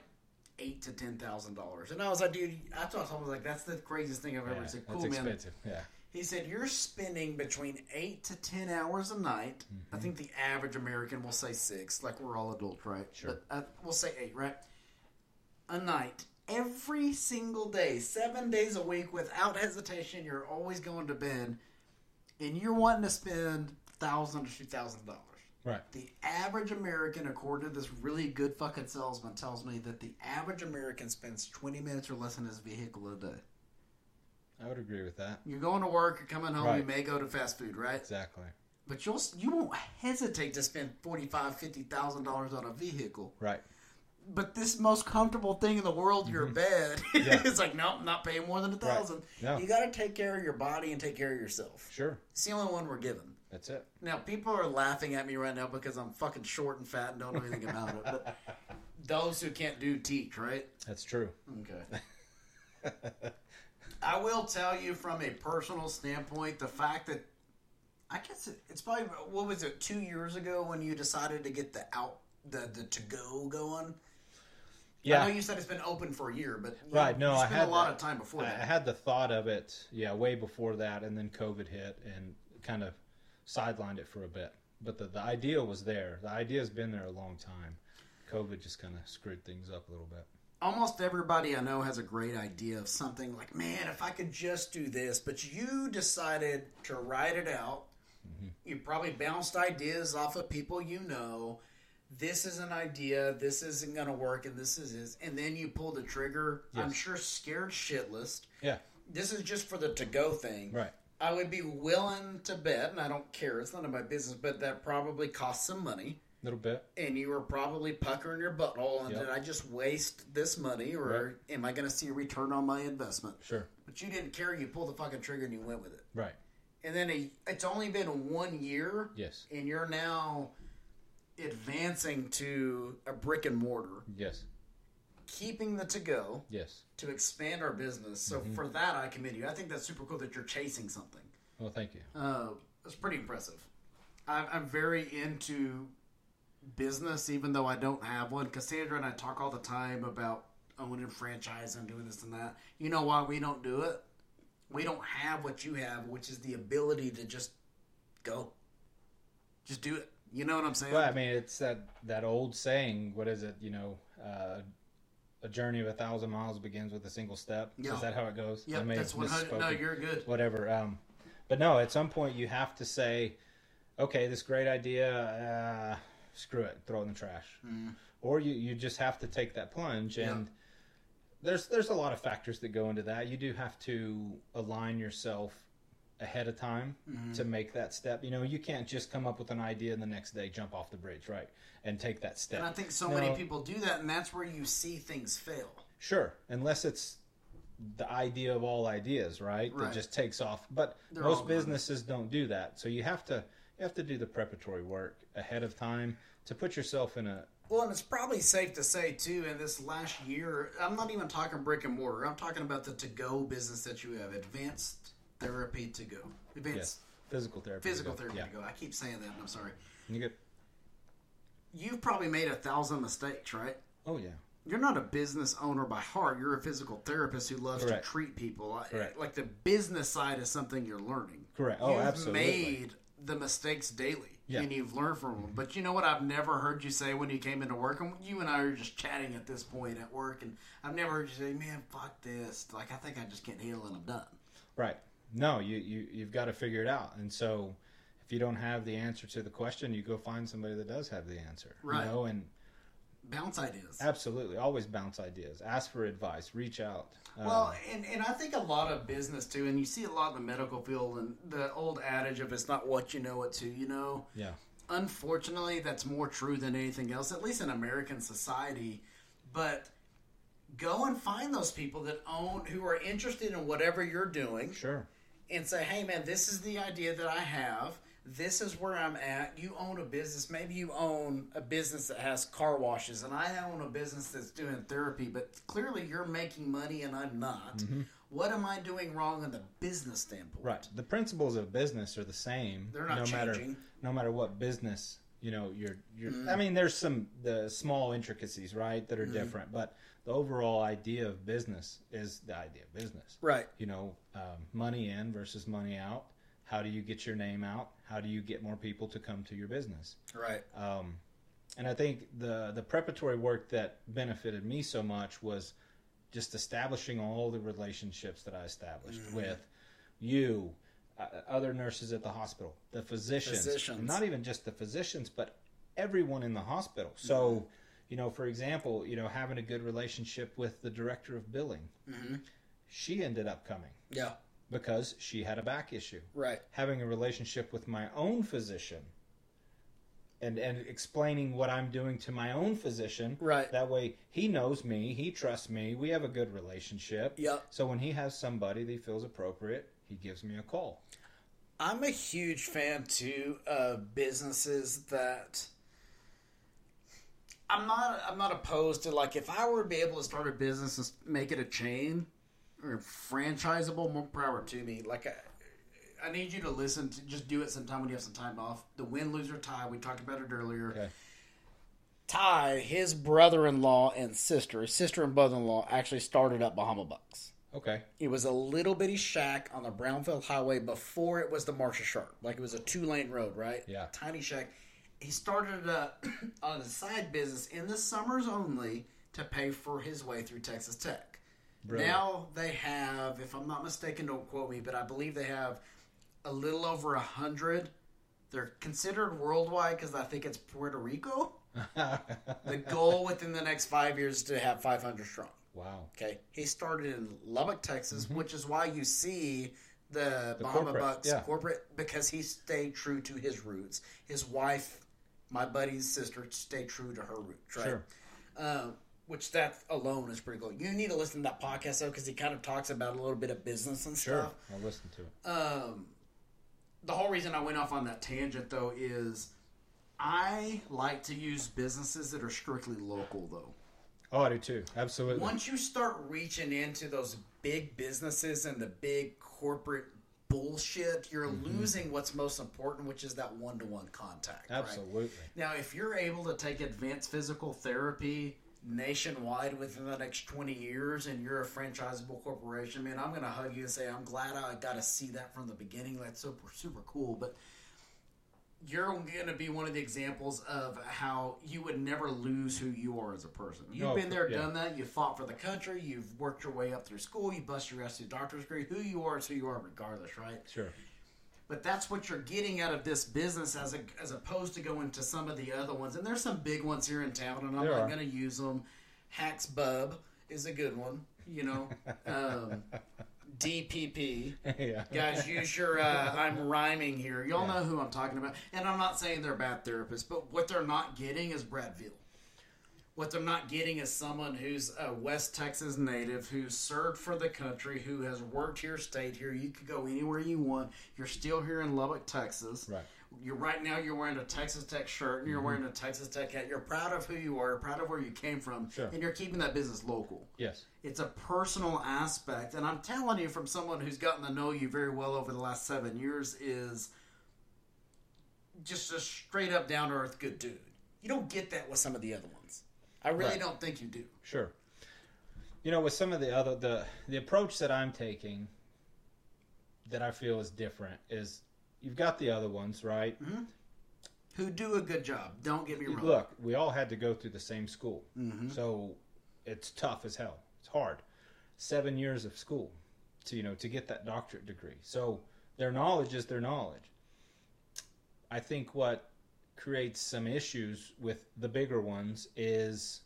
Eight to ten thousand dollars, and I was like, "Dude," I thought I was like, "That's the craziest thing I've ever Yeah, seen." that's Cool, man. expensive. Yeah. He said you're spending between eight to ten hours a night. I think the average American will say six, like we're all adults, right? Sure. But uh, we'll say eight, right? A night, every single day, seven days a week, without hesitation. You're always going to bed, and you're wanting to spend thousand to two thousand dollars. Right. The average American, according to this really good fucking salesman, tells me that the average American spends twenty minutes or less in his vehicle a day. I would agree with that. You're going to work, you're coming home, you may go to fast food, right? Exactly. But you'll you won't hesitate to spend forty five, fifty thousand dollars on a vehicle. Right. But this most comfortable thing in the world, your bed, Mm-hmm. Yeah. it's like nope, not paying more than a thousand. No. You got to take care of your body and take care of yourself. Sure. It's the only one we're given. That's it. Now people are laughing at me right now because I'm fucking short and fat and don't know anything about it. But those who can't do teach, right? That's true. Okay. I will tell you from a personal standpoint, the fact that I guess it, it's probably what was it two years ago when you decided to get the out the the to go going. Yeah. I know you said it's been open for a year, but you, Right, no, you I had a lot that. of time before I, I that. had the thought of it, yeah, way before that, and then COVID hit and kind of sidelined it for a bit. But the, the idea was there. The idea has been there a long time. COVID just kind of screwed things up a little bit. Almost everybody I know has a great idea of something like, man, if I could just do this. But you decided to write it out. Mm-hmm. You probably bounced ideas off of people you know. This is an idea. This isn't going to work, and this is. And then you pull the trigger. I'm sure scared shitless. Yeah, This is just for the to go thing. right. I would be willing to bet, and I don't care. It's none of my business, but that probably costs some money. A little bit. And you were probably puckering your butthole, and Yep. did I just waste this money, or am I going to see a return on my investment? Sure. But you didn't care. You pulled the fucking trigger and you went with it. Right. And then a, it's only been one year, Yes. and you're now advancing to a brick and mortar, Yes. Keeping the to go Yes. to expand our business. So Mm-hmm. for that, I commend you. I think that's super cool that you're chasing something. Well, thank you. Uh, it's pretty impressive. I'm, I'm very into business, even though I don't have one. Cassandra and I talk all the time about owning a franchise and doing this and that. You know why we don't do it? We don't have what you have, which is the ability to just go, just do it. You know what I'm saying? Well, I mean, it's that that old saying. What is it? You know, uh, a journey of a thousand miles begins with a single step. Yeah. Is that how it goes? May that's have 100. No, you're good. whatever. Um, but no, at some point you have to say, okay, this great idea, uh, screw it, throw it in the trash, or you you just have to take that plunge. And there's there's a lot of factors that go into that. You do have to align yourself ahead of time to mm-hmm. make that step. You know, you can't just come up with an idea and the next day jump off the bridge, right, and take that step. And I think so No. many people do that, and that's where you see things fail. Sure, unless it's the idea of all ideas, right? Right. That just takes off. But They're most businesses don't do that. So you have to you have to do the preparatory work ahead of time to put yourself in a Well, and it's probably safe to say too. In this last year, I'm not even talking brick and mortar. I'm talking about the to-go business that you have, advanced therapy to go, advanced Yes. Physical therapy. physical Yeah. therapy Yeah. to go. I keep saying that. and I'm sorry. You get. You've probably made a thousand mistakes, right? Oh yeah. You're not a business owner by heart. You're a physical therapist who loves Correct. to treat people. Correct. Like the business side is something you're learning. Correct. Oh, absolutely. you've absolutely. made the mistakes daily, Yeah. and you've learned from them. Mm-hmm. But you know what? I've never heard you say when you came into work, and you and I are just chatting at this point at work, and I've never heard you say, "Man, fuck this." Like I think I just can't handle it. and I'm done. Right. No, you, you you've got to figure it out. And so if you don't have the answer to the question, you go find somebody that does have the answer. Right. You know, and Bounce ideas. absolutely always bounce ideas. Ask for advice, reach out. Well, um, and, and I think a lot of business too, and you see a lot in the medical field, and the old adage of "it's not what you know, it's who you know." yeah. unfortunately that's more true than anything else at least in american society but go and find those people that own who are interested in whatever you're doing Sure. And say hey man this is the idea that i have this is where i'm at you own a business maybe you own a business that has car washes and i own a business that's doing therapy but clearly you're making money and i'm not mm-hmm. what am i doing wrong in the business standpoint Right. The principles of business are the same. They're not no matter changing. no matter what business you know you're you're. Mm-hmm. I mean, there's some the small intricacies right that are mm-hmm. different, but the overall idea of business is the idea of business. right You know, um, money in versus money out. How do you get your name out? How do you get more people to come to your business? right Um, and I think the the preparatory work that benefited me so much was just establishing all the relationships that I established with you, uh, other nurses at the hospital, the physicians, Physicians. not even just the physicians, but everyone in the hospital. So, you know, for example, you know, having a good relationship with the director of billing, mm-hmm. she ended up coming yeah because she had a back issue right having a relationship with my own physician and and explaining what I'm doing to my own physician. Right. That way he knows me, he trusts me, we have a good relationship. Yep. So when he has somebody that he feels appropriate, he gives me a call. I'm a huge fan too of businesses that I'm not I'm not opposed to like if I were to be able to start a business and make it a chain or franchisable, more power to me. Like I, I need you to listen to just do it sometime when you have some time off. The win loser tie, we talked about it earlier. Okay. Ty, his brother in law and sister, his sister and brother in law actually started up Bahama Bucks. Okay. It was a little bitty shack on the Brownfield Highway before it was the Marsha Sharp. Like it was a two lane road, right? Yeah. Tiny shack. He started on a side business in the summers only to pay for his way through Texas Tech. Brilliant. Now they have, if I'm not mistaken, don't quote me, but I believe they have a little over a hundred. They're considered worldwide because I think it's Puerto Rico. the goal within the next five years is to have 500 strong. Wow. Okay, he started in Lubbock, Texas, which is why you see the, Bahama Mm-hmm. corporate, Bucks yeah. corporate because he stayed true to his roots. His wife, my buddy's sister, stay true to her roots. Right. Sure. Um, which that alone is pretty cool. You need to listen to that podcast though because he kind of talks about a little bit of business and stuff. Sure. stuff. I'll listen to it. Um, the whole reason I went off on that tangent though is I like to use businesses that are strictly local though. Oh, I do too. Absolutely. Once you start reaching into those big businesses and the big corporate bullshit, you're Mm-hmm. losing what's most important, which is that one to one contact. right? Absolutely. Now, if you're able to take advanced physical therapy nationwide within the next 20 years and you're a franchisable corporation, man, I'm going to hug you and say, I'm glad I got to see that from the beginning. That's super, super cool. But you're going to be one of the examples of how you would never lose who you are as a person. You've No, been there, yeah. done that. You fought for the country. You've worked your way up through school. You bust your ass through doctor's degree. Who you are is who you are, regardless, right? Sure. But that's what you're getting out of this business as a, as opposed to going to some of the other ones. And there's some big ones here in town, and I'm There not going to use them. Hacks Bub is a good one, you know. Um, DPP. yeah. Guys, use your. Uh, I'm rhyming here. Y'all know who I'm talking about. And I'm not saying they're bad therapists, but what they're not getting is Brad Veal. What they're not getting is someone who's a West Texas native, who's served for the country, who has worked here, stayed here. You could go anywhere you want. You're still here in Lubbock, Texas. Right. You're right now. You're wearing a Texas Tech shirt and you're mm-hmm. wearing a Texas Tech hat. You're proud of who you are, proud of where you came from, Sure. and you're keeping that business local. Yes. It's a personal aspect, and I'm telling you from someone who's gotten to know you very well over the last seven years is just a straight up down to earth good dude. You don't get that with some of the other ones. I really Right. don't think you do. Sure. You know, with some of the other the the approach that I'm taking that I feel is different is you've got the other ones, right? Who do a good job. Don't get me wrong. Look, we all had to go through the same school, Mm-hmm. so it's tough as hell. It's hard. Seven years of school to you know to get that doctorate degree. So their knowledge is their knowledge. I think what creates some issues with the bigger ones is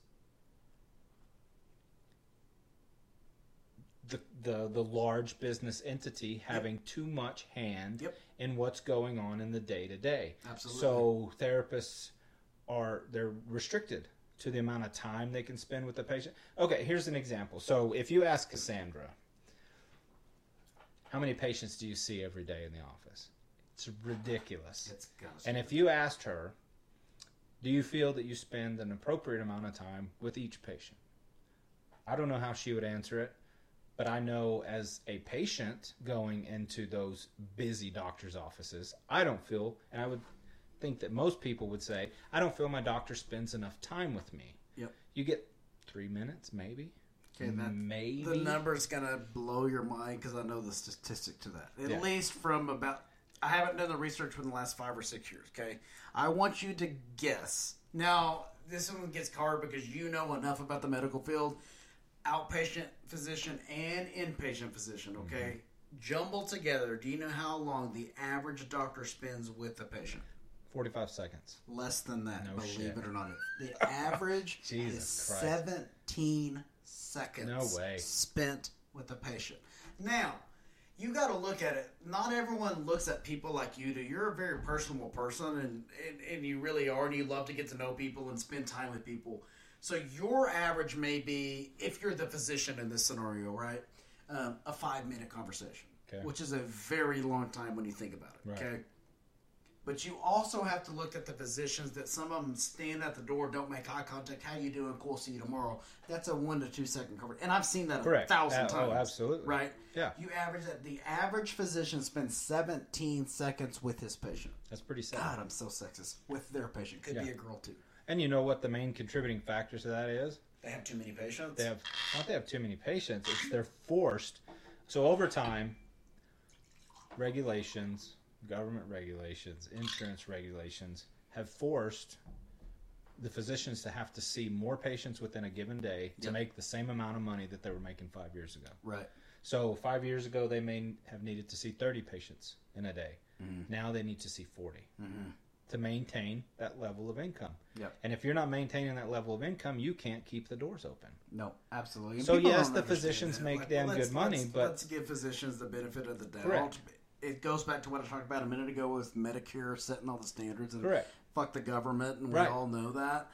the the, the large business entity having too much hand Yep. In what's going on in the day to day. Absolutely. So therapists are they're restricted to the amount of time they can spend with the patient. Okay, here's an example. So if you ask Cassandra, how many patients do you see every day in the office? It's ridiculous. It's And if you asked her, do you feel that you spend an appropriate amount of time with each patient? I don't know how she would answer it, but I know as a patient going into those busy doctor's offices, I don't feel, and I would think that most people would say, I don't feel my doctor spends enough time with me. Yep. You get three minutes, maybe. Okay, that- maybe. The number's gonna blow your mind because I know the statistic to that. At Yeah. least from about, I haven't done the research within the last five or six years. Okay, I want you to guess. Now, this one gets hard because you know enough about the medical field, outpatient physician and inpatient physician. Mm-hmm. Okay, jumbled together. Do you know how long the average doctor spends with the patient? 45 seconds. Less than that, No believe shit. it or not. The average Jesus is Christ. 17 seconds No way. spent with the patient. Now, you got to look at it. Not everyone looks at people like you do. You're a very personable person, and, and, and you really are, and you love to get to know people and spend time with people. So your average may be, if you're the physician in this scenario, right, um, a five minute conversation, Okay. which is a very long time when you think about it. Right. Okay. But you also have to look at the physicians that some of them stand at the door, don't make eye contact. How you doing? Cool. See you tomorrow. That's a one to two second cover, and I've seen that Correct. a thousand Uh, times. oh, absolutely. Right. Yeah. You average that. The average physician spends seventeen seconds with his patient. That's pretty sad. God, I'm so sexist. With their patient, could be a girl too. And you know what the main contributing factor to that is? They have too many patients. They have not they have too many patients. It's they're forced. So over time, regulations, government regulations, insurance regulations have forced the physicians to have to see more patients within a given day to make the same amount of money that they were making five years ago. right. So five years ago, they may have needed to see 30 patients in a day. Mm-hmm. Now they need to see 40 to maintain that level of income. Yep. And if you're not maintaining that level of income, you can't keep the doors open. No, absolutely. And So, yes, the physicians that. make damn let's- good money, let's- but- let's give physicians the benefit of the doubt. Correct. It goes back to what I talked about a minute ago with Medicare setting all the standards and Correct. fuck the government, and Right. we all know that.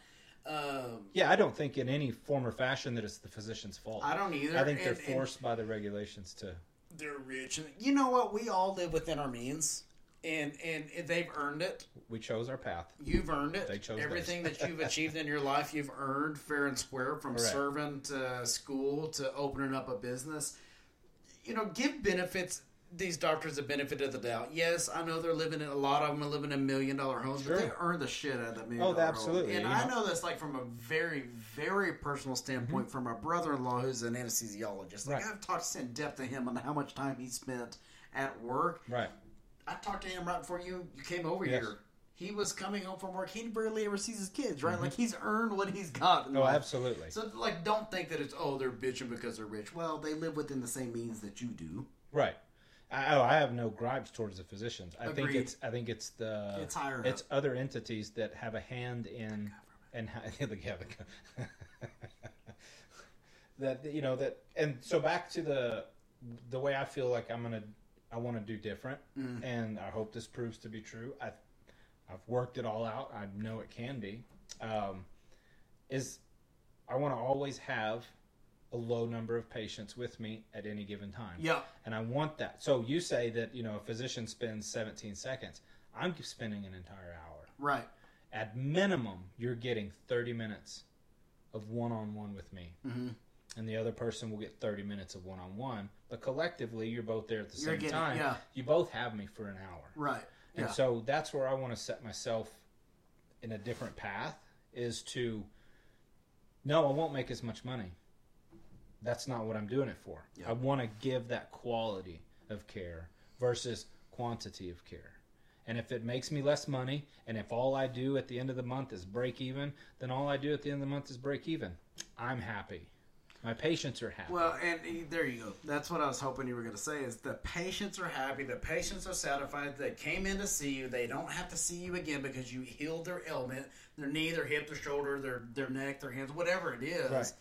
Um, Yeah, I don't think in any form or fashion that it's the physician's fault. I don't either. I think they're and- and forced by the regulations to. they're rich, and you know what? We all live within our means, and and they've earned it. We chose our path. You've earned it. They chose Everything that you've achieved in your life, you've earned fair and square from Correct. serving to school to opening up a business. You know, give benefits these doctors a benefit of the doubt. Yes, I know they're living in a lot of them are living in million dollar homes, but they Sure. earned the shit out of that million Oh, absolutely, home. And I know. know that's like from a very, very personal standpoint mm-hmm. from my brother in law who's an anesthesiologist. Like Right. I've talked in depth to him on how much time he spent at work Right. I talked to him right before you, you came over Yes. here. He was coming home from work. He barely ever sees his kids, right? Like mm-hmm. he's earned what he's got. Oh, life. absolutely. So, like, don't think that it's oh they're bitching because they're rich. Well, they live within the same means that you do. Right. I, oh, I have no gripes towards the physicians. I think it's. I think it's the. It's higher up. It's other entities that have a hand in and yeah, the- that you know that and so back to the the way I feel like I'm gonna I want to do different Mm. and I hope this proves to be true. I I've worked it all out. I know it can be. Um, is I want to always have a low number of patients with me at any given time. Yeah. And I want that. So you say that, you know, a physician spends 17 seconds. I'm spending an entire hour. Right. At minimum, you're getting 30 minutes of one-on-one with me. Mm-hmm. And the other person will get 30 minutes of one-on-one, but collectively you're both there at the You're same getting- time. yeah. You both have me for an hour. Right. And Yeah. so that's where I want to set myself in a different path is to no, I won't make as much money. That's not what I'm doing it for. Yeah. I want to give that quality of care versus quantity of care. And if it makes me less money, and if all I do at the end of the month is break even, then all I do at the end of the month is break even. I'm happy. My patients are happy. Well, and eh, there you go. That's what I was hoping you were going to say. Is the patients are happy, the patients are satisfied. They came in to see you. They don't have to see you again because you healed their ailment, their knee, their hip, their shoulder, their their neck, their hands, whatever it is. Right.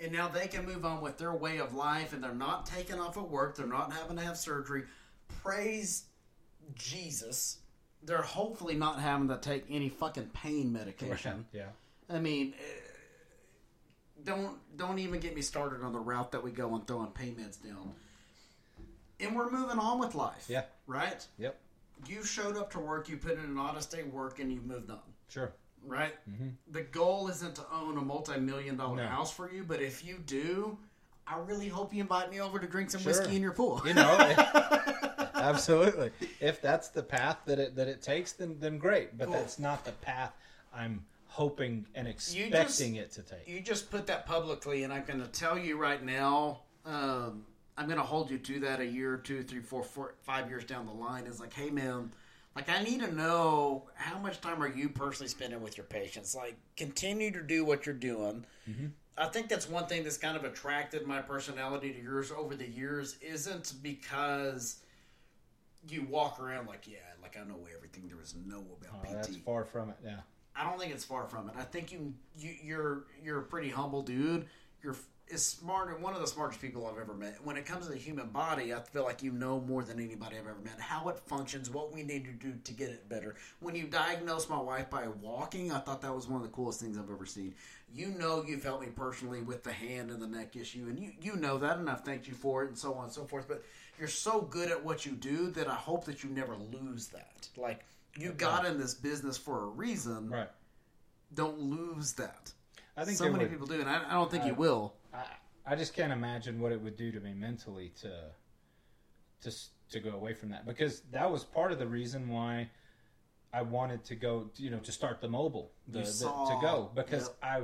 And now they can move on with their way of life, and they're not taken off of work. They're not having to have surgery. Praise Jesus. They're hopefully not having to take any fucking pain medication. yeah. I mean, eh, don't don't even get me started on the route that we go on throwing pain meds down. And we're moving on with life. Yeah. Right? Yep. You showed up to work, you put in an honest day work, and you moved on. Sure. Right? Mm-hmm. The goal isn't to own a multi million dollar No. house for you, but if you do, I really hope you invite me over to drink some Sure. whiskey in your pool. You know, absolutely. If that's the path that it that it takes, then then great. But Cool. that's not the path I'm hoping and You just- expecting it to take. you just put that publicly, and I'm going to tell you right now. Um, I'm going to hold you to that a year, two, three, four, four, five years down the line. Is like, hey, man, like I need to know how much time are you personally spending with your patients. Like, continue to do what you're doing. I think that's one thing that's kind of attracted my personality to yours over the years. Isn't because you walk around like, yeah, like I know everything there is know about Oh, that's far from it. Yeah. I don't think it's far from it. I think you, you you're you're a pretty humble dude. You're is smart one of the smartest people I've ever met. When it comes to the human body, I feel like you know more than anybody I've ever met. How it functions, what we need to do to get it better. When you diagnosed my wife by walking, I thought that was one of the coolest things I've ever seen. You know you've helped me personally with the hand and the neck issue, and you you know that, and I've thanked you for it, and so on and so forth. But you're so good at what you do that I hope that you never lose that. Like you got in this business for a reason Right. don't lose that. I think so many would- people do, and I, I don't think you will. I, I just can't imagine what it would do to me mentally to to to go away from that because that was part of the reason why I wanted to go you know to start the mobile the, the- to go because yep. I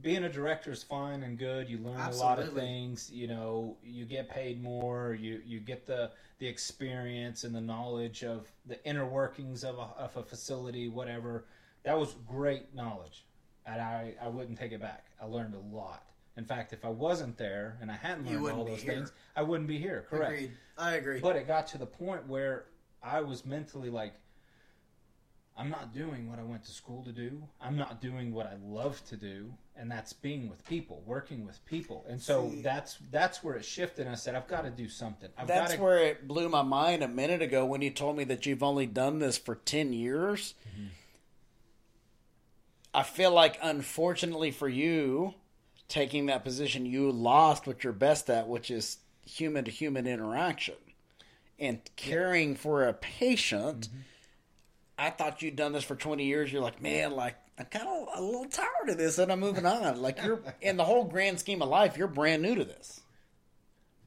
being a director is fine and good you learn a lot of things you know you get paid more you you get the the experience and the knowledge of the inner workings of a, of a facility whatever that was great knowledge and I, I wouldn't take it back. I learned a lot. In fact, if I wasn't there and I hadn't learned all those here. things, I wouldn't be here. Correct. Agreed. I agree. But it got to the point where I was mentally like, I'm not doing what I went to school to do. I'm not doing what I love to do, and that's being with people, working with people. And so See- that's that's where it shifted. And I said, I've got to do something. I've That's got to. where it blew my mind a minute ago when you told me that you've only done this for 10 years. Mm-hmm. I feel like, unfortunately for you, taking that position, you lost what you're best at, which is human to human interaction. And caring for a patient, Mm-hmm. I thought you'd done this for 20 years. You're like, man, like, I'm kind of a little tired of this and I'm moving on. Like, you're in the whole grand scheme of life, you're brand new to this.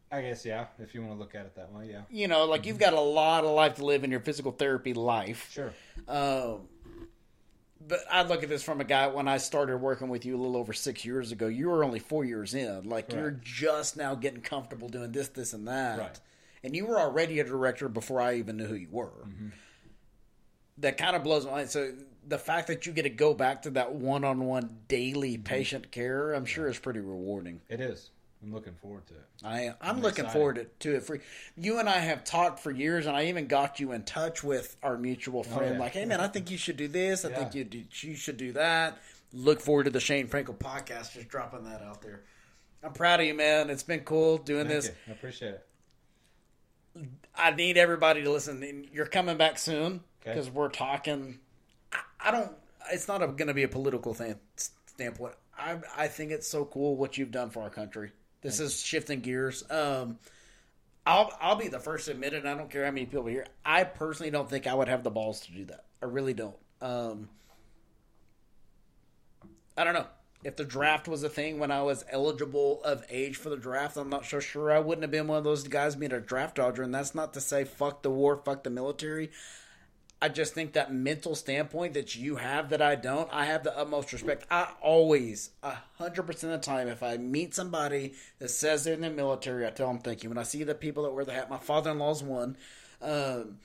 I guess yeah, if you want to look at it that way, yeah, you know, like you've got a lot of life to live in your physical therapy life. sure. Um, but I look at this from a guy when I started working with you a little over six years ago. You were only four years in. Like you're just now getting comfortable doing this, this, and that. Right. And you were already a director before I even knew who you were. That kind of blows my mind. So the fact that you get to go back to that one-on-one daily mm-hmm. patient care, I'm sure is pretty rewarding. It is. I'm looking forward to it. I I'm, I'm looking excited. forward to, to it. For you and I have talked for years, and I even got you in touch with our mutual oh, friend. Oh, yeah. Like, hey man, I think you should do this. I Yeah. think you do, you should do that. Look forward to the Shane Frankel podcast. Just dropping that out there. I'm proud of you, man. It's been cool doing Thank this. you. I appreciate it. I need everybody to listen. You're coming back soon. Because we're talking. I, I don't. It's not going to be a political thing standpoint. I I think it's so cool what you've done for our country. This is shifting gears. Um, I'll I'll be the first to admit it. I don't care how many people here. I personally don't think I would have the balls to do that. I really don't. Um, I don't know if the draft was a thing when I was eligible of age for the draft. I'm not so sure I wouldn't have been one of those guys being a draft dodger. And that's not to say fuck the war, fuck the military. I just think that mental standpoint that you have that I don't, I have the utmost respect. I always, a hundred percent of the time, if I meet somebody that says they're in the military, I tell them thank you. When I see the people that wear the hat, my father-in-law's one. Um,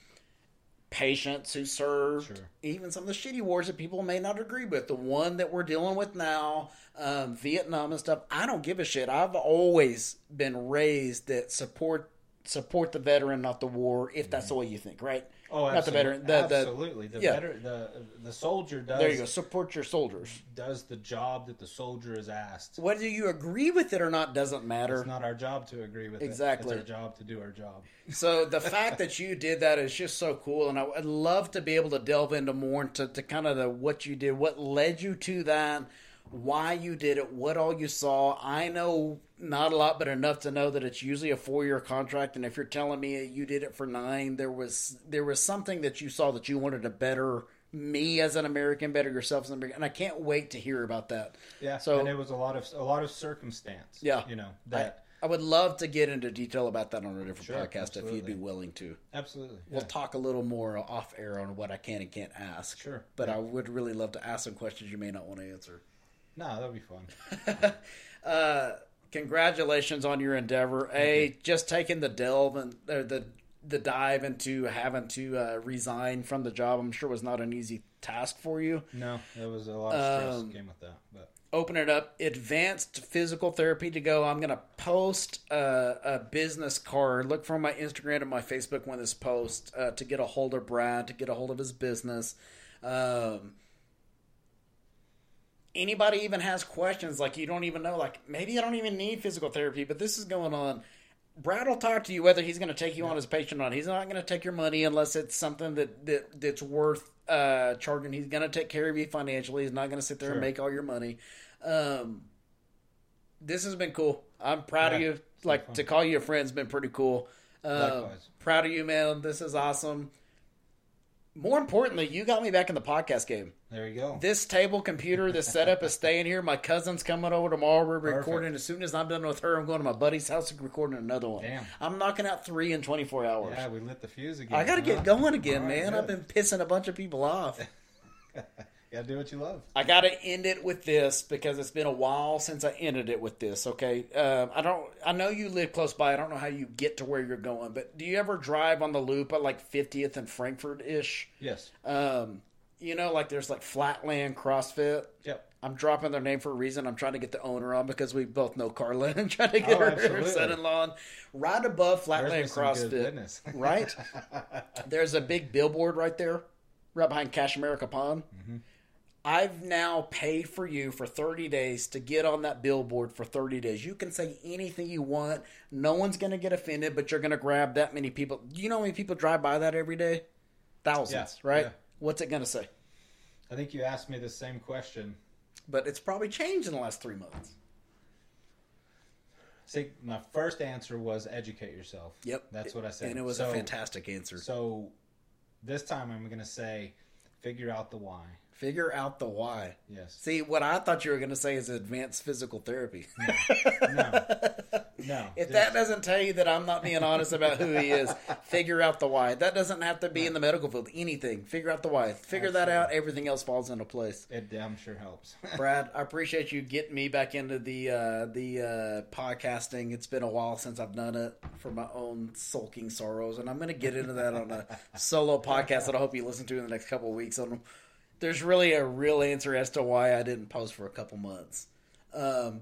patients who served, Sure. even some of the shitty wars that people may not agree with. The one that we're dealing with now, um, Vietnam and stuff. I don't give a shit. I've always been raised that support support the veteran, not the war. If that's the way you think, right? Oh, not the veteran. The, the, absolutely. The yeah. veteran, the the soldier does there you go. Support your soldiers. does the job that the soldier is asked. Whether you agree with it or not doesn't matter. It's not our job to agree with Exactly. it. It's our job to do our job. So the fact that you did that is just so cool, and I would love to be able to delve into more into to kind of the what you did, what led you to that, why you did it, what all you saw. I know not a lot, but enough to know that it's usually a four year contract, and if you're telling me you did it for nine, there was there was something that you saw that you wanted to better me as an American, better yourself as an American, and I can't wait to hear about that. Yeah. So- and it was a lot of a lot of circumstance. Yeah. You know that I would love to get into detail about that on a different Sure, podcast if you'd be willing to. absolutely. We'll talk a little more off air on what I can and can't ask. Sure. But I would really love to ask some questions you may not want to answer. No, that'd be fun. Uh, congratulations on your endeavor. A, just taking the delve and the the dive into having to uh, resign from the job. I'm sure was not an easy task for you. No, there was a lot of stress Um, came with that. But Open it up. Advanced physical therapy to go. I'm gonna post a, a business card. Look for my Instagram and my Facebook when this post uh, to get a hold of Brad to get a hold of his business. Um, anybody even has questions like you don't even know like maybe i don't even need physical therapy but this is going on. Brad will talk to you whether he's going to take you on as a patient or not. He's not going to take your money unless it's something that, that that's worth uh, charging. He's going to take care of you financially. He's not going to sit there and make all your money. Um, this has been cool. I'm proud of you. Like fun. to call you a friend's been pretty cool. Uh, Likewise. proud of you man. This is awesome. More importantly you got me back in the podcast game there you go. this table computer, this setup is staying here. My cousin's coming over tomorrow. We're Perfect. recording. As soon as I'm done with her, I'm going to my buddy's house and recording another one. Damn. I'm knocking out three in 24 hours. yeah, we lit the fuse again. I got to huh? get going again, right, man. I've been pissing a bunch of people off. Yeah, do what you love. I got to end it with this because it's been a while since I ended it with this. Okay, uh, I don't. I know you live close by. I don't know how you get to where you're going, but do you ever drive on the loop at like 50th and Frankford ish? Yes. Um, you know, like there's like Flatland CrossFit. Yep. I'm dropping their name for a reason. I'm trying to get the owner on because we both know Carla and trying to get Oh, her, her son-in-law on. Right above Flatland me some good CrossFit, right? There's a big billboard right there, right behind Cash America Pawn. Mm-hmm. I've now paid for you for 30 days to get on that billboard for 30 days. You can say anything you want. No one's going to get offended, but you're going to grab that many people. You know how many people drive by that every day? Thousands, Yeah, right? yeah. What's it going to say? I think you asked me the same question. But it's probably changed in the last three months. See, my first answer was educate yourself. Yep. That's what I said. And it was So- a fantastic answer. So this time I'm going to say figure out the why. Figure out the why. Yes. See, what I thought you were going to say is advanced physical therapy. No. No. if Just- that doesn't tell you that I'm not being honest about who he is, figure out the why. That doesn't have to be in the medical field. Anything. Figure out the why. Figure that out. Everything else falls into place. it damn sure helps. Brad, I appreciate you getting me back into the uh, the uh, podcasting. It's been a while since I've done it for my own sulking sorrows, and I'm going to get into that on a solo podcast that I hope you listen to in the next couple of weeks. On there's really a real answer as to why I didn't post for a couple months. Um,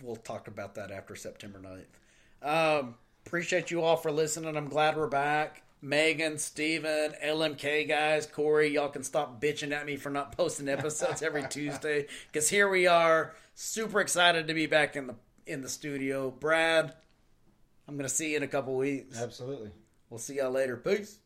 we'll talk about that after September 9th. Um, appreciate you all for listening. I'm glad we're back. Megan, Steven, LMK guys, Corey, y'all can stop bitching at me for not posting episodes every Tuesday because here we are, super excited to be back in the in the studio. Brad, I'm gonna see you in a couple weeks. Absolutely. We'll see y'all later. Peace.